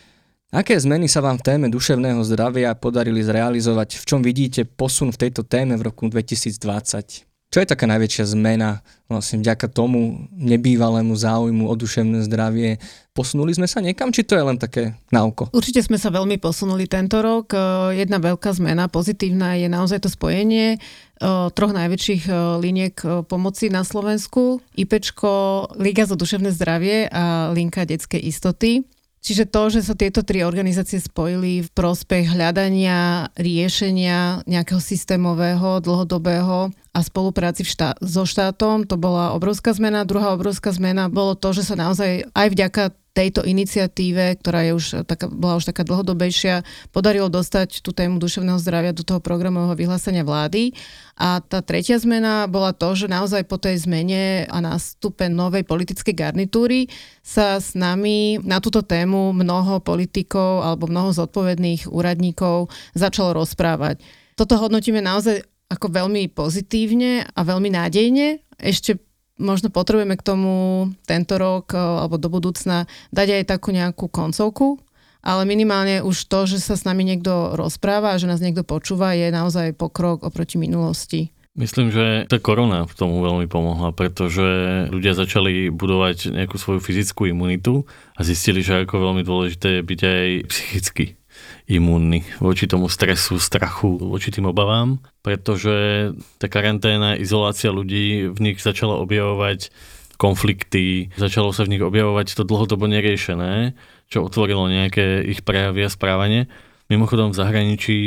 Aké zmeny sa vám v téme duševného zdravia podarili zrealizovať? V čom vidíte posun v tejto téme v roku 2020? Čo je taká najväčšia zmena vlastne vďaka tomu nebývalému záujmu o duševné zdravie? Posunuli sme sa niekam, či to je len také na oko? Určite sme sa veľmi posunuli tento rok. E, jedna veľká zmena, pozitívna, je naozaj to spojenie e, troch najväčších e, liniek pomoci na Slovensku. IPčko, Liga za duševné zdravie a Linka detskej istoty. Čiže to, že sa tieto tri organizácie spojili v prospech hľadania riešenia nejakého systémového, dlhodobého a spolupráci štá- so štátom, to bola obrovská zmena. Druhá obrovská zmena bolo to, že sa naozaj aj vďaka tejto iniciatíve, ktorá je už taká, bola už taká dlhodobejšia, podarilo dostať tú tému duševného zdravia do toho programového vyhlásenia vlády. A tá tretia zmena bola to, že naozaj po tej zmene a nástupe novej politickej garnitúry sa s nami na túto tému mnoho politikov alebo mnoho zodpovedných úradníkov začalo rozprávať. Toto hodnotíme naozaj ako veľmi pozitívne a veľmi nádejne. Ešte možno potrebujeme k tomu tento rok eh, alebo do budúcna dať aj takú nejakú koncovku, ale minimálne už to, že sa s nami niekto rozpráva a že nás niekto počúva, je naozaj pokrok oproti minulosti. Myslím, že tá korona v tomu veľmi pomohla, pretože ľudia začali budovať nejakú svoju fyzickú imunitu a zistili, že ako veľmi dôležité je byť aj psychicky imúnny voči tomu stresu, strachu, voči tým obavám, pretože tá karanténa, izolácia ľudí v nich začala objavovať konflikty, začalo sa v nich objavovať to dlhodobo neriešené, čo otvorilo nejaké ich prejavy a správanie. Mimochodom v zahraničí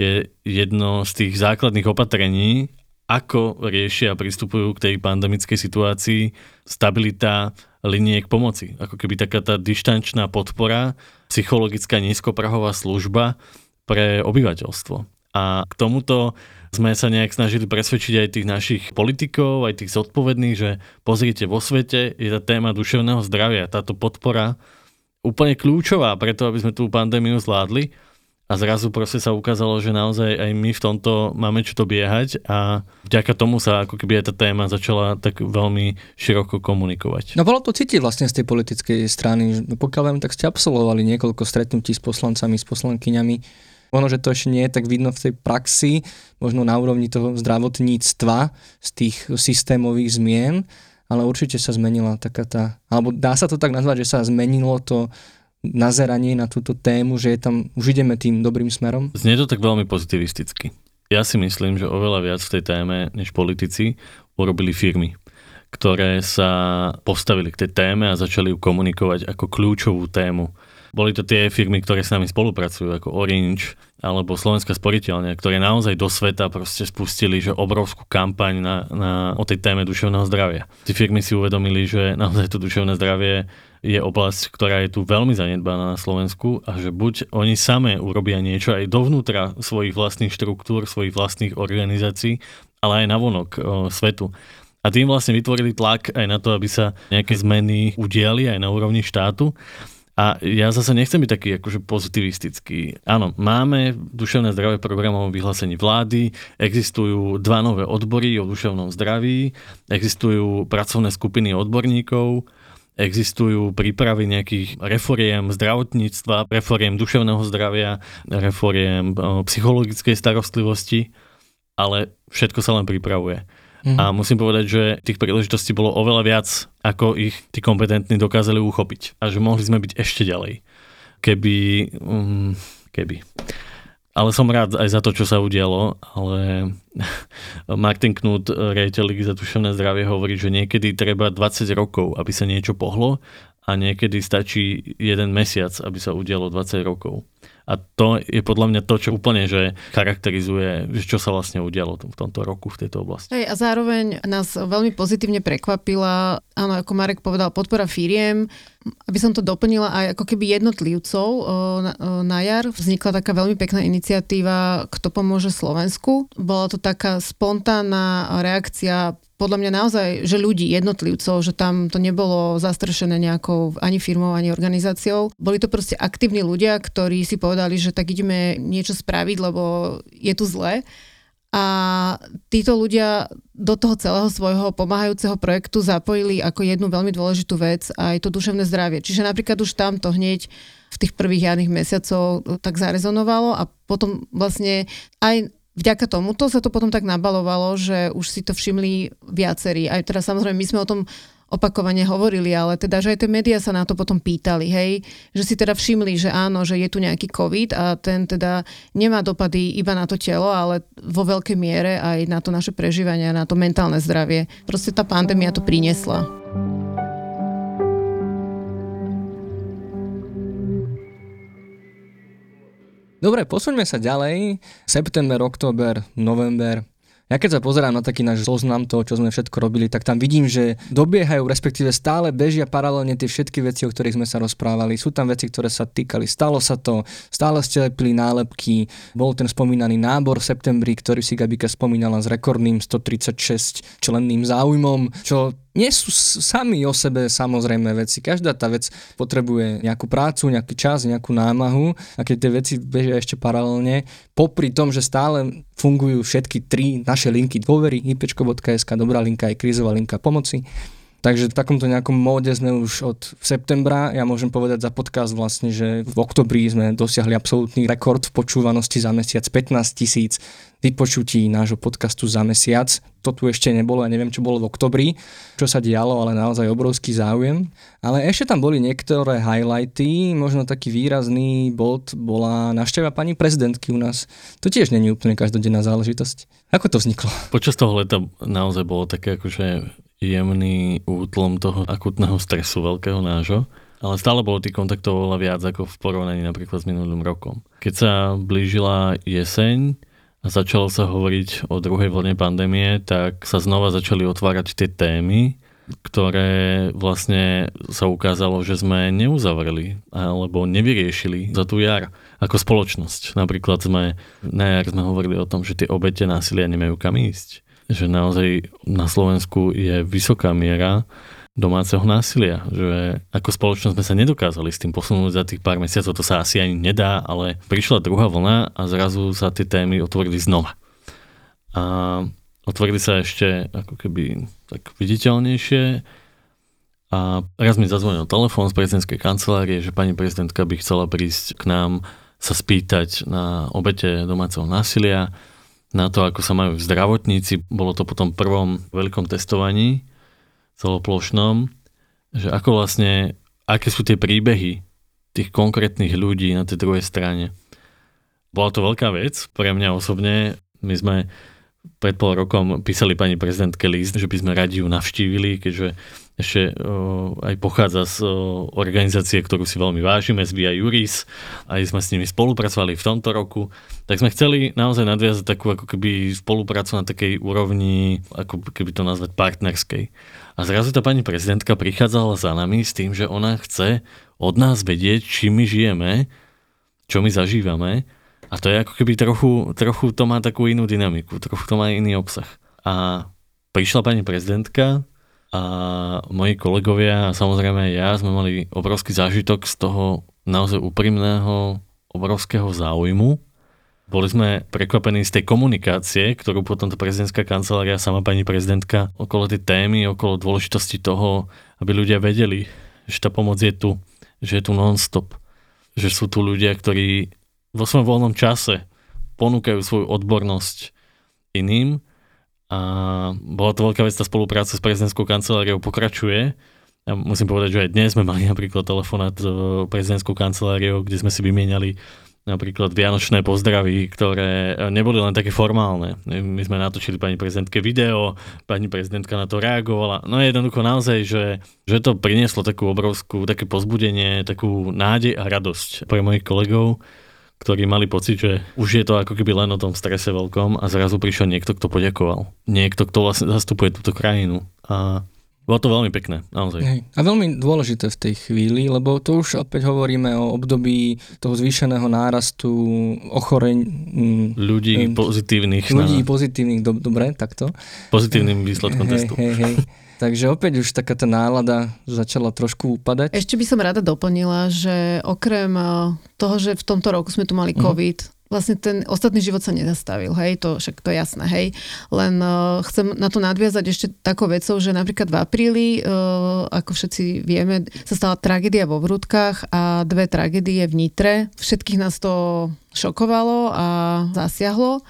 je jedno z tých základných opatrení, ako riešia a pristupujú k tej pandemickej situácii stabilita liniek pomoci. Ako keby taká tá dištančná podpora, psychologická nízkoprahová služba pre obyvateľstvo. A k tomuto sme sa nejak snažili presvedčiť aj tých našich politikov, aj tých zodpovedných, že pozrite, vo svete je tá téma duševného zdravia, táto podpora úplne kľúčová preto, aby sme tú pandémiu zvládli. A zrazu proste sa ukázalo, že naozaj aj my v tomto máme čo to biehať a vďaka tomu sa ako keby aj tá téma začala tak veľmi široko komunikovať. No bolo to cítiť vlastne z tej politickej strany. Pokiaľ viem, tak ste absolvovali niekoľko stretnutí s poslancami, s poslankyňami. Ono, že to ešte nie je tak vidno v tej praxi, možno na úrovni toho zdravotníctva, z tých systémových zmien, ale určite sa zmenila taká tá, alebo dá sa to tak nazvať, že sa zmenilo to nazeranie na túto tému, že je tam, už ideme tým dobrým smerom? Znie to tak veľmi pozitivisticky. Ja si myslím, že oveľa viac v tej téme než politici urobili firmy, ktoré sa postavili k tej téme a začali ju komunikovať ako kľúčovú tému. Boli to tie firmy, ktoré s nami spolupracujú, ako Orange alebo Slovenská sporiteľňa, ktoré naozaj do sveta proste spustili že obrovskú kampaň na, na, o tej téme duševného zdravia. Tí firmy si uvedomili, že naozaj to duševné zdravie je oblasť, ktorá je tu veľmi zanedbaná na Slovensku a že buď oni samé urobia niečo aj dovnútra svojich vlastných štruktúr, svojich vlastných organizácií, ale aj navonok o, svetu. A tým vlastne vytvorili tlak aj na to, aby sa nejaké zmeny udiali aj na úrovni štátu. A ja zase nechcem byť taký akože pozitivistický. Áno, máme duševné zdravie programovom vyhlásení vlády, existujú dva nové odbory o duševnom zdraví, existujú pracovné skupiny odborníkov, Existujú prípravy nejakých reforiem zdravotníctva, reforiem duševného zdravia, reforiem psychologickej starostlivosti, ale všetko sa len pripravuje. Mm. A musím povedať, že tých príležitostí bolo oveľa viac, ako ich tí kompetentní dokázali uchopiť. A že mohli sme byť ešte ďalej. Keby... Um, keby. Ale som rád aj za to, čo sa udialo, ale Martin Knut, riaditeľ Ligy za duševné zdravie, hovorí, že niekedy treba 20 rokov, aby sa niečo pohlo a niekedy stačí jeden mesiac, aby sa udialo 20 rokov. A to je podľa mňa to, čo úplne že charakterizuje, čo sa vlastne udialo v tomto roku v tejto oblasti. Hej, a zároveň nás veľmi pozitívne prekvapila, áno, ako Marek povedal, podpora firiem, aby som to doplnila aj ako keby jednotlivcov na, na jar vznikla taká veľmi pekná iniciatíva Kto pomôže Slovensku. Bola to taká spontánna reakcia podľa mňa naozaj, že ľudí, jednotlivcov, že tam to nebolo zastrešené nejakou ani firmou, ani organizáciou. Boli to proste aktívni ľudia, ktorí si povedali, že tak ideme niečo spraviť, lebo je tu zle. A títo ľudia do toho celého svojho pomáhajúceho projektu zapojili ako jednu veľmi dôležitú vec aj to duševné zdravie. Čiže napríklad už tam to hneď v tých prvých jarných mesiacov tak zarezonovalo a potom vlastne aj vďaka tomuto sa to potom tak nabalovalo, že už si to všimli viacerí. Aj teraz samozrejme, my sme o tom opakovane hovorili, ale teda, že aj tie médiá sa na to potom pýtali, hej, že si teda všimli, že áno, že je tu nejaký COVID a ten teda nemá dopady iba na to telo, ale vo veľkej miere aj na to naše prežívanie, na to mentálne zdravie. Proste tá pandémia to priniesla. Dobre, posuňme sa ďalej. September, október, november. Ja keď sa pozerám na taký náš zoznam toho, čo sme všetko robili, tak tam vidím, že dobiehajú, respektíve stále bežia paralelne tie všetky veci, o ktorých sme sa rozprávali. Sú tam veci, ktoré sa týkali, stalo sa to, stále ste lepili nálepky, bol ten spomínaný nábor v septembri, ktorý si Gabika spomínala s rekordným 136 členným záujmom, čo nie sú sami o sebe samozrejme veci. Každá tá vec potrebuje nejakú prácu, nejaký čas, nejakú námahu a keď tie veci bežia ešte paralelne, popri tom, že stále fungujú všetky tri naše linky dôvery, ipečko.sk, dobrá linka aj krízová linka pomoci, Takže v takomto nejakom móde sme už od septembra. Ja môžem povedať za podcast vlastne, že v oktobri sme dosiahli absolútny rekord v počúvanosti za mesiac 15 tisíc vypočutí nášho podcastu za mesiac. To tu ešte nebolo, ja neviem, čo bolo v oktobri, čo sa dialo, ale naozaj obrovský záujem. Ale ešte tam boli niektoré highlighty, možno taký výrazný bod bola návšteva pani prezidentky u nás. To tiež není úplne každodenná záležitosť. Ako to vzniklo? Počas toho leta naozaj bolo také akože jemný útlom toho akutného stresu veľkého nášho. Ale stále bolo tých kontaktov oveľa viac ako v porovnaní napríklad s minulým rokom. Keď sa blížila jeseň a začalo sa hovoriť o druhej vlne pandémie, tak sa znova začali otvárať tie témy, ktoré vlastne sa ukázalo, že sme neuzavreli alebo nevyriešili za tú jar ako spoločnosť. Napríklad sme na jar sme hovorili o tom, že tie obete násilia nemajú kam ísť že naozaj na Slovensku je vysoká miera domáceho násilia, že ako spoločnosť sme sa nedokázali s tým posunúť za tých pár mesiacov, to sa asi ani nedá, ale prišla druhá vlna a zrazu sa tie témy otvorili znova. A otvorili sa ešte ako keby tak viditeľnejšie a raz mi zazvonil telefón z prezidentskej kancelárie, že pani prezidentka by chcela prísť k nám sa spýtať na obete domáceho násilia, na to, ako sa majú zdravotníci. Bolo to po tom prvom veľkom testovaní celoplošnom, že ako vlastne, aké sú tie príbehy tých konkrétnych ľudí na tej druhej strane. Bola to veľká vec pre mňa osobne. My sme pred pol rokom písali pani prezidentke list, že by sme radi ju navštívili, keďže ešte o, aj pochádza z o, organizácie, ktorú si veľmi vážime, z Via Juris, aj sme s nimi spolupracovali v tomto roku, tak sme chceli naozaj nadviazať takú ako keby spoluprácu na takej úrovni, ako keby to nazvať partnerskej. A zrazu tá pani prezidentka prichádzala za nami s tým, že ona chce od nás vedieť, či my žijeme, čo my zažívame a to je ako keby trochu, trochu to má takú inú dynamiku, trochu to má iný obsah. A prišla pani prezidentka a moji kolegovia a samozrejme aj ja sme mali obrovský zážitok z toho naozaj úprimného, obrovského záujmu. Boli sme prekvapení z tej komunikácie, ktorú potom tá prezidentská kancelária, sama pani prezidentka, okolo tej témy, okolo dôležitosti toho, aby ľudia vedeli, že tá pomoc je tu, že je tu non-stop, že sú tu ľudia, ktorí vo svojom voľnom čase ponúkajú svoju odbornosť iným a bola to veľká vec, tá spolupráca s prezidentskou kanceláriou pokračuje. Ja musím povedať, že aj dnes sme mali napríklad telefonát s prezidentskou kanceláriou, kde sme si vymieniali napríklad vianočné pozdravy, ktoré neboli len také formálne. My sme natočili pani prezidentke video, pani prezidentka na to reagovala. No jednoducho naozaj, že, že to prinieslo takú obrovskú, také pozbudenie, takú nádej a radosť pre mojich kolegov ktorí mali pocit, že už je to ako keby len o tom strese veľkom a zrazu prišiel niekto, kto poďakoval. Niekto, kto vlastne zastupuje túto krajinu. A bolo to veľmi pekné, naozaj. Hej. A veľmi dôležité v tej chvíli, lebo to už opäť hovoríme o období toho zvýšeného nárastu ochoreň. Mm, ľudí um, pozitívnych. Ľudí na... pozitívnych, do, dobre, takto. Pozitívnym výsledkom hej, testu. Hej, hej. Takže opäť už taká tá nálada začala trošku upadať. Ešte by som rada doplnila, že okrem eh, toho, že v tomto roku sme tu mali mhm. COVID, uh-huh vlastne ten ostatný život sa nezastavil, hej, to však to je jasné, hej. Len uh, chcem na to nadviazať ešte takou vecou, že napríklad v apríli, uh, ako všetci vieme, sa stala tragédia vo Vrútkach a dve tragédie v Nitre. Všetkých nás to šokovalo a zasiahlo.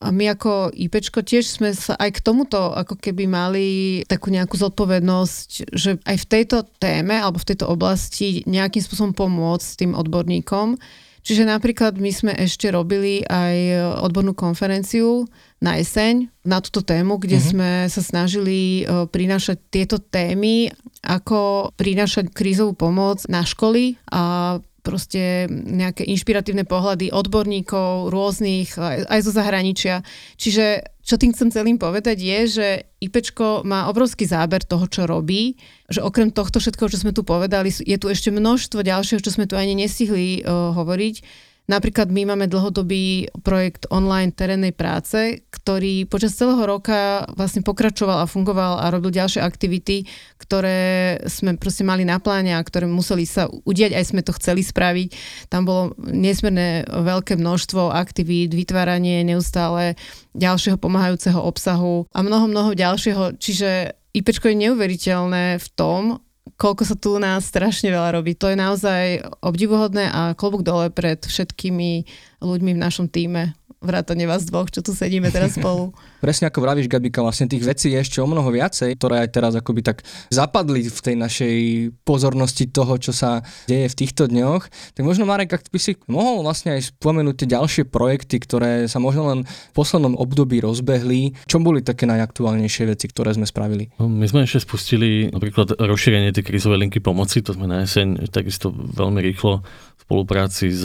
A my ako IPčko tiež sme sa aj k tomuto ako keby mali takú nejakú zodpovednosť, že aj v tejto téme alebo v tejto oblasti nejakým spôsobom pomôcť tým odborníkom. Čiže napríklad my sme ešte robili aj odbornú konferenciu na jeseň na túto tému, kde mm-hmm. sme sa snažili e, prinášať tieto témy, ako prinášať krízovú pomoc na školy a proste nejaké inšpiratívne pohľady odborníkov rôznych, aj, zo zahraničia. Čiže čo tým chcem celým povedať je, že IPčko má obrovský záber toho, čo robí, že okrem tohto všetkého, čo sme tu povedali, je tu ešte množstvo ďalšieho, čo sme tu ani nestihli uh, hovoriť Napríklad my máme dlhodobý projekt online terénnej práce, ktorý počas celého roka vlastne pokračoval a fungoval a robil ďalšie aktivity, ktoré sme proste mali na pláne a ktoré museli sa udiať, aj sme to chceli spraviť. Tam bolo nesmierne veľké množstvo aktivít, vytváranie neustále ďalšieho pomáhajúceho obsahu a mnoho, mnoho ďalšieho. Čiže IPčko je neuveriteľné v tom, koľko sa tu nás strašne veľa robí. To je naozaj obdivuhodné a klobúk dole pred všetkými ľuďmi v našom týme vrátane vás dvoch, čo tu sedíme teraz spolu. Presne ako vravíš, Gabika, vlastne tých vecí je ešte o mnoho viacej, ktoré aj teraz akoby tak zapadli v tej našej pozornosti toho, čo sa deje v týchto dňoch. Tak možno, Marek, ak by si mohol vlastne aj spomenúť tie ďalšie projekty, ktoré sa možno len v poslednom období rozbehli. Čo boli také najaktuálnejšie veci, ktoré sme spravili? No, my sme ešte spustili napríklad rozšírenie tej krizovej linky pomoci, to sme na jeseň takisto veľmi rýchlo spolupráci s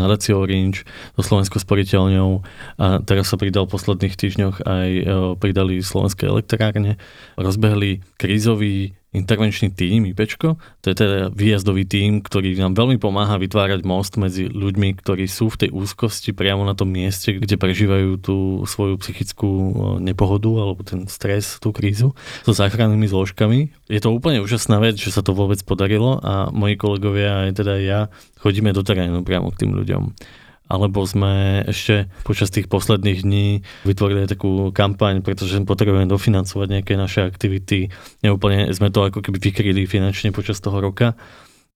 nadáciou Orange, so Slovenskou sporiteľňou a teraz sa pridal v posledných týždňoch aj e, pridali slovenské elektrárne, rozbehli krízový intervenčný tím IPčko, to je teda výjazdový tím, ktorý nám veľmi pomáha vytvárať most medzi ľuďmi, ktorí sú v tej úzkosti priamo na tom mieste, kde prežívajú tú svoju psychickú nepohodu alebo ten stres, tú krízu so záchrannými zložkami. Je to úplne úžasná vec, že sa to vôbec podarilo a moji kolegovia aj teda ja chodíme do terénu priamo k tým ľuďom alebo sme ešte počas tých posledných dní vytvorili takú kampaň, pretože potrebujeme dofinancovať nejaké naše aktivity. Neúplne sme to ako keby vykryli finančne počas toho roka.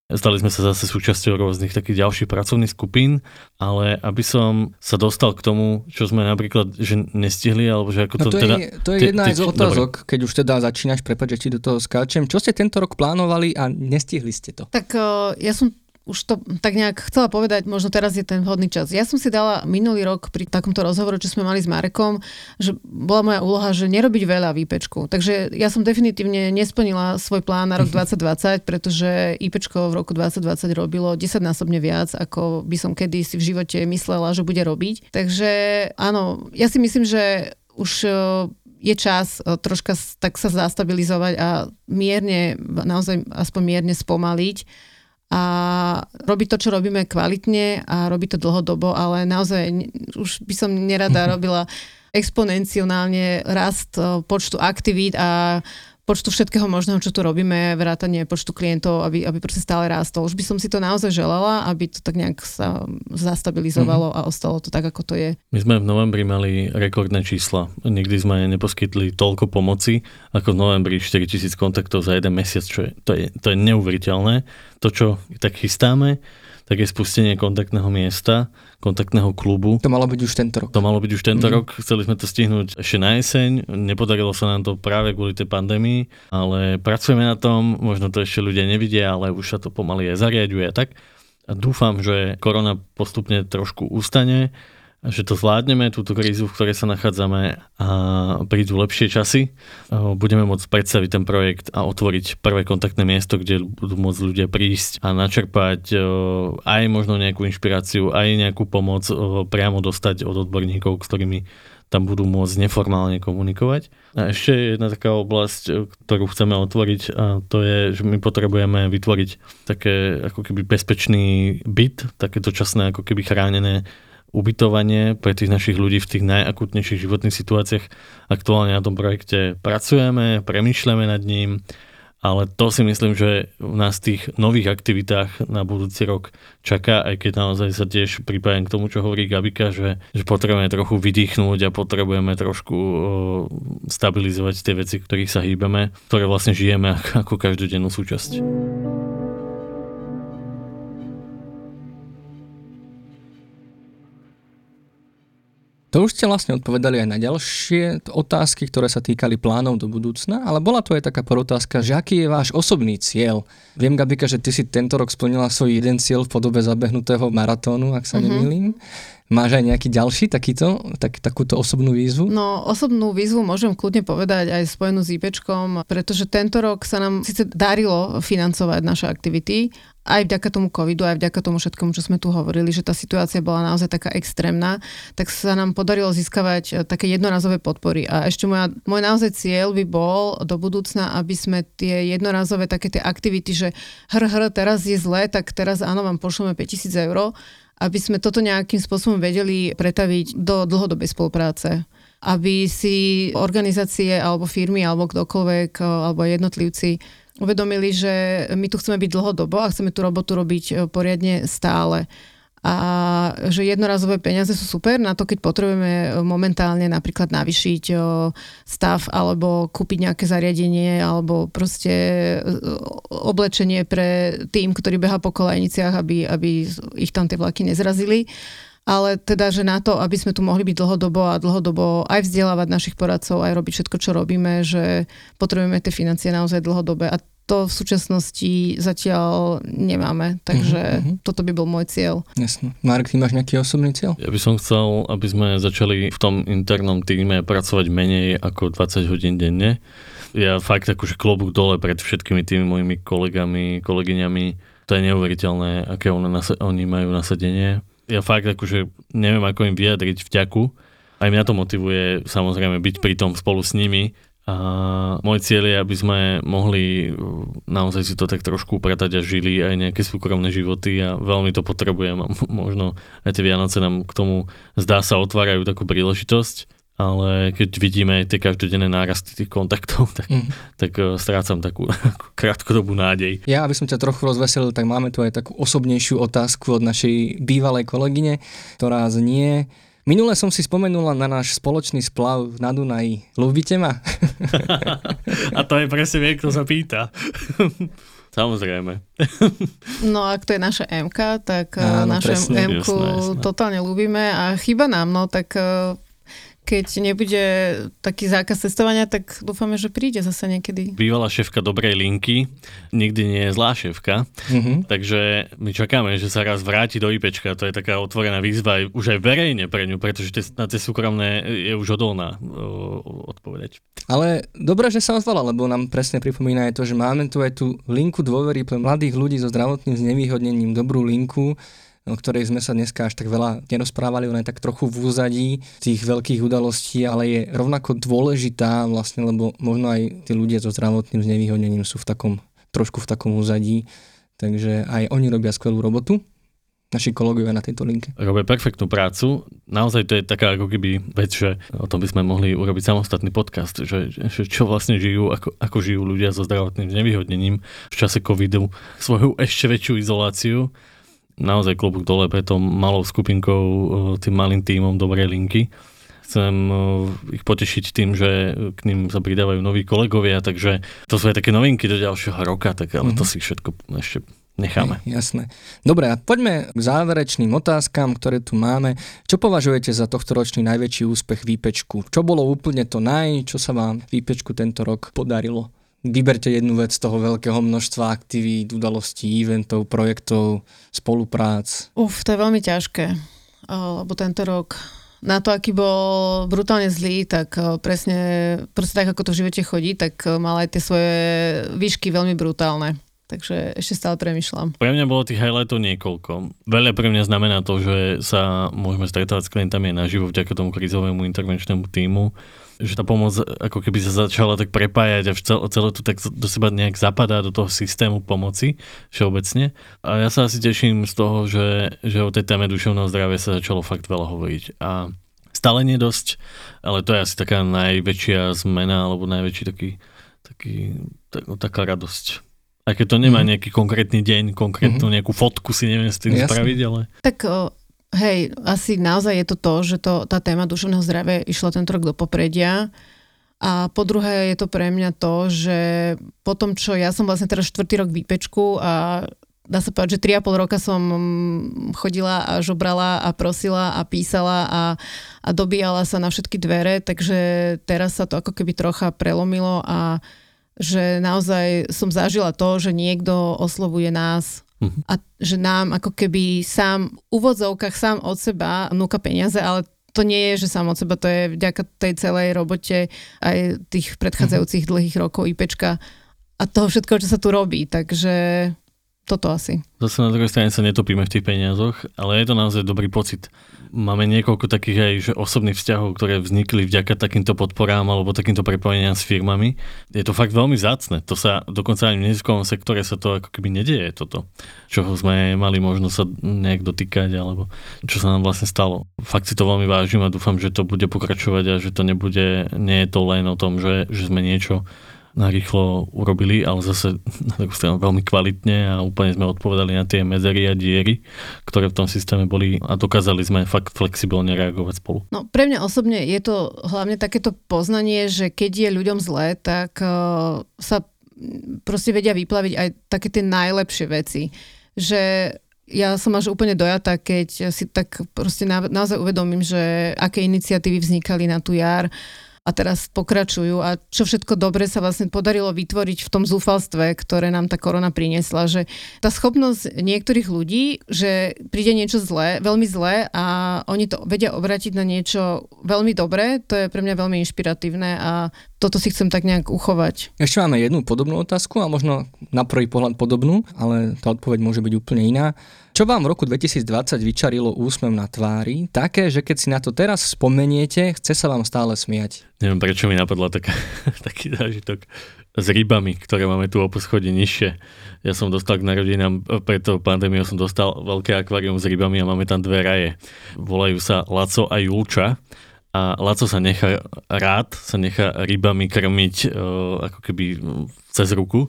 Stali sme sa zase súčasťou rôznych takých ďalších pracovných skupín, ale aby som sa dostal k tomu, čo sme napríklad že nestihli, alebo že ako to, no to teda... Je, to je jedna z otázok, dobre. keď už teda začínaš, prepáč, že ti do toho skáčem. Čo ste tento rok plánovali a nestihli ste to? Tak uh, ja som už to tak nejak chcela povedať, možno teraz je ten vhodný čas. Ja som si dala minulý rok pri takomto rozhovoru, čo sme mali s Marekom, že bola moja úloha, že nerobiť veľa výpečku. Takže ja som definitívne nesplnila svoj plán na rok 2020, pretože IPčko v roku 2020 robilo 10-násobne viac, ako by som kedy si v živote myslela, že bude robiť. Takže áno, ja si myslím, že už e, je čas e, troška tak sa zastabilizovať a mierne, naozaj aspoň mierne spomaliť a robiť to, čo robíme kvalitne a robiť to dlhodobo, ale naozaj už by som nerada robila exponenciálne rast e, počtu aktivít a počtu všetkého možného, čo tu robíme, vrátanie počtu klientov, aby, aby proste stále rástol. Už by som si to naozaj želala, aby to tak nejak sa zastabilizovalo mm-hmm. a ostalo to tak, ako to je. My sme v novembri mali rekordné čísla. Nikdy sme neposkytli toľko pomoci, ako v novembri 4000 kontaktov za jeden mesiac, čo je, to je, to je neuveriteľné. To, čo tak chystáme, tak je spustenie kontaktného miesta, kontaktného klubu. To malo byť už tento rok. To malo byť už tento mm. rok, chceli sme to stihnúť ešte na jeseň, nepodarilo sa nám to práve kvôli tej pandémii, ale pracujeme na tom, možno to ešte ľudia nevidia, ale už sa to pomaly aj zariaduje a tak. A dúfam, že korona postupne trošku ustane že to zvládneme, túto krízu, v ktorej sa nachádzame a prídu lepšie časy. Budeme môcť predstaviť ten projekt a otvoriť prvé kontaktné miesto, kde budú môcť ľudia prísť a načerpať aj možno nejakú inšpiráciu, aj nejakú pomoc priamo dostať od odborníkov, s ktorými tam budú môcť neformálne komunikovať. A ešte jedna taká oblasť, ktorú chceme otvoriť, a to je, že my potrebujeme vytvoriť také ako keby bezpečný byt, také dočasné ako keby chránené ubytovanie pre tých našich ľudí v tých najakutnejších životných situáciách. Aktuálne na tom projekte pracujeme, premýšľame nad ním, ale to si myslím, že v nás tých nových aktivitách na budúci rok čaká, aj keď naozaj sa tiež pripájam k tomu, čo hovorí Gabika, že, že potrebujeme trochu vydýchnuť a potrebujeme trošku stabilizovať tie veci, ktorých sa hýbeme, ktoré vlastne žijeme ako každodennú súčasť. Už ste vlastne odpovedali aj na ďalšie otázky, ktoré sa týkali plánov do budúcna, ale bola to aj taká porotázka, že aký je váš osobný cieľ. Viem, Gabika, že ty si tento rok splnila svoj jeden cieľ v podobe zabehnutého maratónu, ak sa mm-hmm. nemýlim. Máš aj nejaký ďalší takýto, tak, takúto osobnú výzvu? No, osobnú výzvu môžem kľudne povedať aj spojenú s IPčkom, pretože tento rok sa nám síce darilo financovať naše aktivity, aj vďaka tomu covidu, aj vďaka tomu všetkomu, čo sme tu hovorili, že tá situácia bola naozaj taká extrémna, tak sa nám podarilo získavať e, také jednorazové podpory. A ešte moja, môj naozaj cieľ by bol do budúcna, aby sme tie jednorazové také tie aktivity, že hr, hr, teraz je zle, tak teraz áno, vám pošleme 5000 eur, aby sme toto nejakým spôsobom vedeli pretaviť do dlhodobej spolupráce aby si organizácie alebo firmy alebo kdokoľvek alebo jednotlivci uvedomili, že my tu chceme byť dlhodobo a chceme tú robotu robiť e, poriadne stále. A že jednorazové peniaze sú super na to, keď potrebujeme e, momentálne napríklad navyšiť e, stav alebo kúpiť nejaké zariadenie alebo proste oblečenie pre tým, ktorý beha po kolejniciach, aby, aby ich tam tie vlaky nezrazili ale teda, že na to, aby sme tu mohli byť dlhodobo a dlhodobo aj vzdelávať našich poradcov, aj robiť všetko, čo robíme, že potrebujeme tie financie naozaj dlhodobé a to v súčasnosti zatiaľ nemáme, takže uh-huh. toto by bol môj cieľ. Jasne. Marek, ty máš nejaký osobný cieľ? Ja by som chcel, aby sme začali v tom internom týme pracovať menej ako 20 hodín denne. Ja fakt akože klobúk dole pred všetkými tými mojimi kolegami, kolegyňami. To je neuveriteľné, aké oni, oni majú nasadenie. Ja fakt akože neviem, ako im vyjadriť vďaku. Aj mňa to motivuje samozrejme byť pri tom spolu s nimi, a môj cieľ je, aby sme mohli uh, naozaj si to tak trošku upratať a žili aj nejaké súkromné životy a veľmi to potrebujem a možno aj tie Vianoce nám k tomu zdá sa otvárajú takú príležitosť, ale keď vidíme tie každodenné nárasty tých kontaktov, tak, mm. tak uh, strácam takú, krátkodobú nádej. Ja, aby som ťa trochu rozveselil, tak máme tu aj takú osobnejšiu otázku od našej bývalej kolegyne, ktorá znie, Minule som si spomenula na náš spoločný splav na Dunaji. Ľúbite ma? A to je presne vie, kto sa pýta. Samozrejme. No ak to je naša MK, tak Áno, našu MK totálne ľúbime a chyba nám, no tak eh, keď nebude taký zákaz cestovania, tak dúfame, že príde zase niekedy. Bývalá šéfka dobrej linky nikdy nie je zlá šéfka, mm-hmm. takže my čakáme, že sa raz vráti do IPčka, to je taká otvorená výzva už aj verejne pre ňu, pretože na tie súkromné je už odolná odpovedať. Ale dobré, že sa ozvala, lebo nám presne pripomína aj to, že máme tu aj tú linku dôvery pre mladých ľudí so zdravotným znevýhodnením, dobrú linku, o ktorej sme sa dneska až tak veľa nerozprávali, ona je tak trochu v úzadí tých veľkých udalostí, ale je rovnako dôležitá vlastne, lebo možno aj tí ľudia so zdravotným znevýhodnením sú v takom, trošku v takom úzadí, takže aj oni robia skvelú robotu naši kolegovia na tejto linke. Robia perfektnú prácu. Naozaj to je taká ako keby vec, že o tom by sme mohli urobiť samostatný podcast, že, že čo vlastne žijú, ako, ako žijú ľudia so zdravotným znevýhodnením v čase covidu, svoju ešte väčšiu izoláciu naozaj klobúk dole pre tou malou skupinkou, e, tým malým tímom dobrej linky. Chcem e, ich potešiť tým, že k ním sa pridávajú noví kolegovia, takže to sú aj také novinky do ďalšieho roka, tak ale mm-hmm. to mhm. si všetko ešte necháme. Jasné. Dobre, a poďme k záverečným otázkam, ktoré tu máme. Čo považujete za tohto ročný najväčší úspech výpečku? Čo bolo úplne to naj, čo sa vám výpečku tento rok podarilo? Vyberte jednu vec z toho veľkého množstva aktivít, udalostí, eventov, projektov, spoluprác. Uf, to je veľmi ťažké, lebo tento rok na to, aký bol brutálne zlý, tak presne, presne tak, ako to v živote chodí, tak mal aj tie svoje výšky veľmi brutálne. Takže ešte stále premyšľam. Pre mňa bolo tých highlightov niekoľko. Veľa pre mňa znamená to, že sa môžeme stretávať s klientami naživo vďaka tomu krizovému intervenčnému týmu že tá pomoc ako keby sa začala tak prepájať a celé, celé to tak do seba nejak zapadá do toho systému pomoci všeobecne. A ja sa asi teším z toho, že, že o tej téme duševného zdravia sa začalo fakt veľa hovoriť. A stále nie dosť, ale to je asi taká najväčšia zmena alebo najväčší taký, taký tak, no, taká radosť. Aj keď to nemá mhm. nejaký konkrétny deň, konkrétnu mhm. nejakú fotku si neviem s tým Jasne. spraviť, ale... Tak o, Hej, asi naozaj je to to, že to, tá téma duševného zdravia išla tento rok do popredia. A po druhé je to pre mňa to, že po tom, čo ja som vlastne teraz štvrtý rok výpečku a dá sa povedať, že 3,5 roka som chodila a žobrala a prosila a písala a, a dobíjala sa na všetky dvere, takže teraz sa to ako keby trocha prelomilo a že naozaj som zažila to, že niekto oslovuje nás Uh-huh. A že nám ako keby sám, v úvodzovkách sám od seba núka peniaze, ale to nie je, že sám od seba, to je vďaka tej celej robote aj tých predchádzajúcich uh-huh. dlhých rokov IPčka a toho všetko, čo sa tu robí. Takže toto asi. Zase na druhej strane sa netopíme v tých peniazoch, ale je to naozaj dobrý pocit. Máme niekoľko takých aj že osobných vzťahov, ktoré vznikli vďaka takýmto podporám alebo takýmto prepojeniam s firmami. Je to fakt veľmi zácne. To sa dokonca aj v neziskovom sektore sa to ako keby nedieje toto, čoho sme mali možnosť sa nejak dotýkať alebo čo sa nám vlastne stalo. Fakt si to veľmi vážim a dúfam, že to bude pokračovať a že to nebude, nie je to len o tom, že, že sme niečo narýchlo urobili, ale zase na takú stranu veľmi kvalitne a úplne sme odpovedali na tie medzery a diery, ktoré v tom systéme boli a dokázali sme fakt flexibilne reagovať spolu. No pre mňa osobne je to hlavne takéto poznanie, že keď je ľuďom zlé, tak uh, sa proste vedia vyplaviť aj také tie najlepšie veci. Že ja som až úplne dojatá, keď si tak proste na, naozaj uvedomím, že aké iniciatívy vznikali na tú jar, a teraz pokračujú a čo všetko dobre sa vlastne podarilo vytvoriť v tom zúfalstve, ktoré nám tá korona priniesla, že tá schopnosť niektorých ľudí, že príde niečo zlé, veľmi zlé a oni to vedia obrátiť na niečo veľmi dobré, to je pre mňa veľmi inšpiratívne a toto si chcem tak nejak uchovať. Ešte máme jednu podobnú otázku a možno na prvý pohľad podobnú, ale tá odpoveď môže byť úplne iná. Čo vám v roku 2020 vyčarilo úsmev na tvári, také, že keď si na to teraz spomeniete, chce sa vám stále smiať? Neviem, prečo mi napadla taká, taký zážitok s rybami, ktoré máme tu o poschodí nižšie. Ja som dostal k narodinám, pred tou pandémiou som dostal veľké akvárium s rybami a máme tam dve raje. Volajú sa Laco a Julča a Laco sa nechá rád, sa nechá rybami krmiť uh, ako keby cez ruku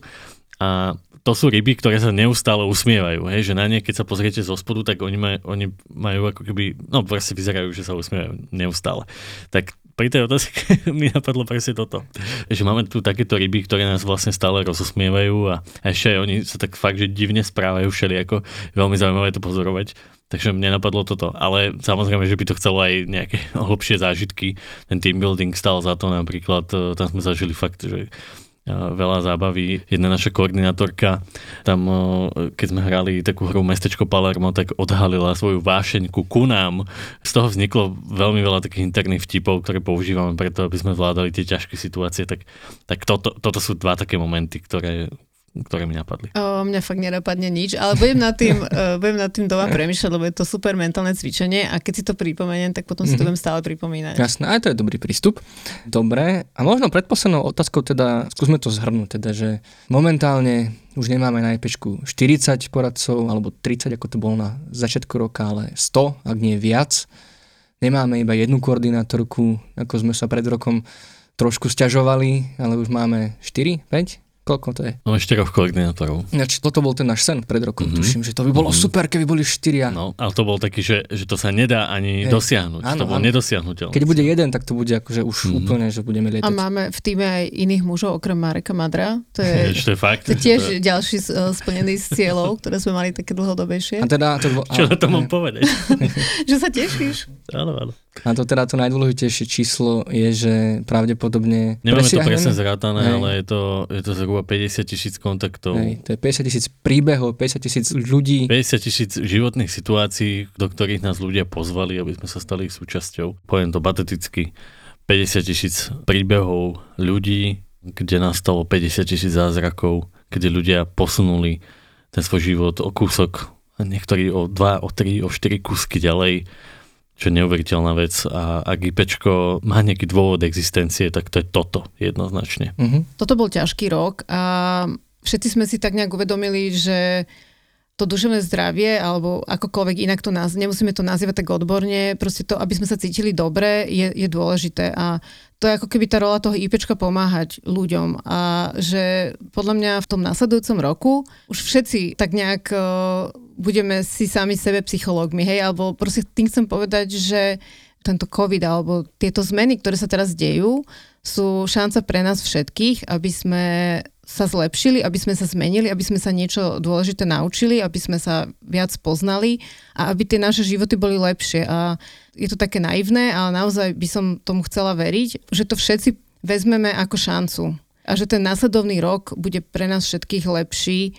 a to sú ryby, ktoré sa neustále usmievajú, hej, že na ne, keď sa pozriete zo spodu, tak oni, maj, oni majú ako keby, no proste vyzerajú, že sa usmievajú neustále. Tak pri tej otázke mi napadlo presne toto. Že máme tu takéto ryby, ktoré nás vlastne stále rozosmievajú a ešte aj oni sa tak fakt, že divne správajú všelijako. Veľmi zaujímavé to pozorovať. Takže mne napadlo toto. Ale samozrejme, že by to chcelo aj nejaké hlbšie zážitky. Ten team building stal za to napríklad, e, tam sme zažili fakt, že veľa zábavy. Jedna naša koordinátorka tam, keď sme hrali takú hru Mestečko Palermo, tak odhalila svoju vášeň ku kunám. Z toho vzniklo veľmi veľa takých interných vtipov, ktoré používame preto, aby sme zvládali tie ťažké situácie. Tak, tak toto, toto sú dva také momenty, ktoré, ktoré mi napadli? O, mňa fakt nenapadne nič, ale budem nad tým, uh, budem nad tým doma premyšľať, lebo je to super mentálne cvičenie a keď si to pripomeniem, tak potom si to mhm. budem stále pripomínať. Jasné, aj to je dobrý prístup. Dobre, a možno predposlednou otázkou teda, skúsme to zhrnúť, teda, že momentálne už nemáme na IPčku 40 poradcov, alebo 30, ako to bolo na začiatku roka, ale 100, ak nie viac. Nemáme iba jednu koordinátorku, ako sme sa pred rokom trošku stiažovali, ale už máme 4, 5? Koľko to je? No štyroch koordinátorov. Ináč, toto bol ten náš sen pred rokom, mm-hmm. tuším, že to by bolo mm-hmm. super, keby boli štyria. No, ale to bol taký, že, že to sa nedá ani Hej. dosiahnuť. Áno, to bol nedosiahnutelné. Keď bude jeden, tak to bude akože už mm-hmm. úplne, že budeme lietať. A máme v týme aj iných mužov, okrem Mareka Madra. To je, to je fakt. To tiež to je... ďalší uh, splnený z cieľov, ktoré sme mali také dlhodobejšie. A teda, to, a, Čo na to mám povedať? že sa tešíš. Áno, áno. A to teda to najdôležitejšie číslo je, že pravdepodobne... Nemáme to presne zrátané, Hej. ale je to, je to zhruba 50 tisíc kontaktov. Hej, to je 50 tisíc príbehov, 50 tisíc ľudí. 50 tisíc životných situácií, do ktorých nás ľudia pozvali, aby sme sa stali ich súčasťou. Poviem to pateticky. 50 tisíc príbehov ľudí, kde nastalo 50 tisíc zázrakov, kde ľudia posunuli ten svoj život o kúsok, niektorí o 2, o 3, o 4 kúsky ďalej čo je neuveriteľná vec a ak IPčko má nejaký dôvod existencie, tak to je toto jednoznačne. Uh-huh. Toto bol ťažký rok a všetci sme si tak nejak uvedomili, že to duševné zdravie, alebo akokoľvek inak to naz- nemusíme to nazývať tak odborne, proste to, aby sme sa cítili dobre, je, je dôležité a to je ako keby tá rola toho IPčka pomáhať ľuďom a že podľa mňa v tom nasledujúcom roku už všetci tak nejak uh, budeme si sami sebe psychológmi, hej, alebo proste tým chcem povedať, že tento COVID alebo tieto zmeny, ktoré sa teraz dejú, sú šanca pre nás všetkých, aby sme sa zlepšili, aby sme sa zmenili, aby sme sa niečo dôležité naučili, aby sme sa viac poznali a aby tie naše životy boli lepšie. A je to také naivné, ale naozaj by som tomu chcela veriť, že to všetci vezmeme ako šancu a že ten následovný rok bude pre nás všetkých lepší,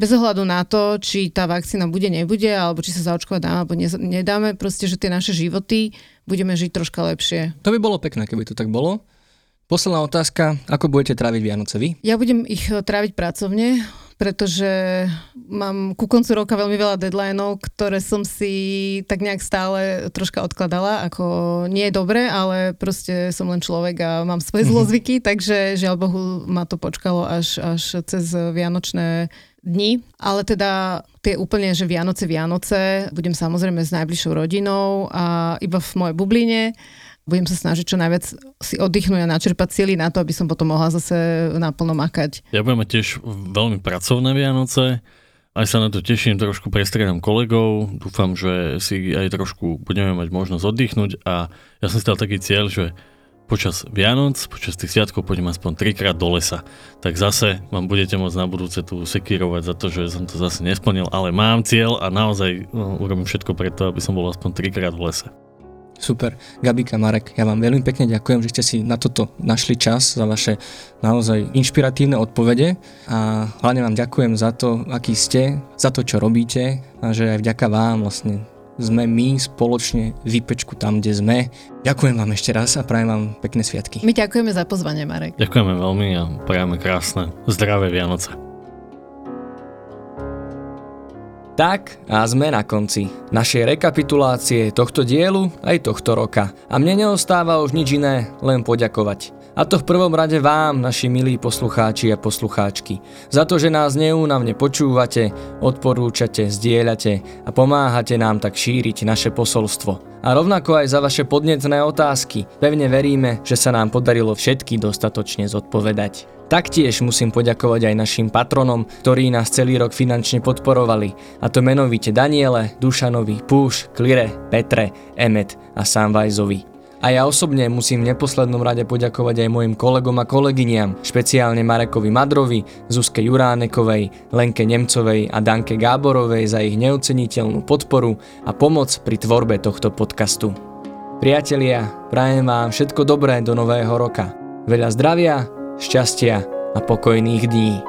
bez ohľadu na to, či tá vakcína bude, nebude, alebo či sa zaočkovať dáme, alebo nedáme, proste, že tie naše životy budeme žiť troška lepšie. To by bolo pekné, keby to tak bolo. Posledná otázka, ako budete tráviť Vianoce vy? Ja budem ich eh, tráviť pracovne, pretože mám ku koncu roka veľmi veľa deadlineov, ktoré som si tak nejak stále troška odkladala, ako nie je dobre, ale proste som len človek a mám svoje mhm. zlozvyky, takže žiaľ Bohu ma to počkalo až, až cez Vianočné dni, ale teda tie úplne, že Vianoce, Vianoce, budem samozrejme s najbližšou rodinou a iba v mojej bubline budem sa snažiť čo najviac si oddychnúť a načerpať síly na to, aby som potom mohla zase naplno makať. Ja budem mať tiež veľmi pracovné Vianoce, aj sa na to teším, trošku prestriedam kolegov, dúfam, že si aj trošku budeme mať možnosť oddychnúť a ja som si dal taký cieľ, že počas Vianoc, počas tých sviatkov pôjdem aspoň trikrát do lesa. Tak zase vám budete môcť na budúce tu sekírovať za to, že som to zase nesplnil, ale mám cieľ a naozaj no, urobím všetko preto, aby som bol aspoň trikrát v lese. Super. Gabika, Marek, ja vám veľmi pekne ďakujem, že ste si na toto našli čas, za vaše naozaj inšpiratívne odpovede a hlavne vám ďakujem za to, aký ste, za to, čo robíte a že aj vďaka vám vlastne sme my spoločne vypečku tam, kde sme. Ďakujem vám ešte raz a prajem vám pekné sviatky. My ďakujeme za pozvanie, Marek. Ďakujeme veľmi a prajeme krásne, zdravé Vianoce. Tak a sme na konci našej rekapitulácie tohto dielu aj tohto roka. A mne neostáva už nič iné, len poďakovať. A to v prvom rade vám, naši milí poslucháči a poslucháčky, za to, že nás neúnavne počúvate, odporúčate, zdieľate a pomáhate nám tak šíriť naše posolstvo. A rovnako aj za vaše podnetné otázky. Pevne veríme, že sa nám podarilo všetky dostatočne zodpovedať. Taktiež musím poďakovať aj našim patronom, ktorí nás celý rok finančne podporovali, a to menovite Daniele, Dušanovi, Púš, Klire, Petre, Emet a Samvajzovi. A ja osobne musím v neposlednom rade poďakovať aj mojim kolegom a kolegyniam, špeciálne Marekovi Madrovi, Zuzke Juránekovej, Lenke Nemcovej a Danke Gáborovej za ich neoceniteľnú podporu a pomoc pri tvorbe tohto podcastu. Priatelia, prajem vám všetko dobré do nového roka. Veľa zdravia, šťastia a pokojných dní.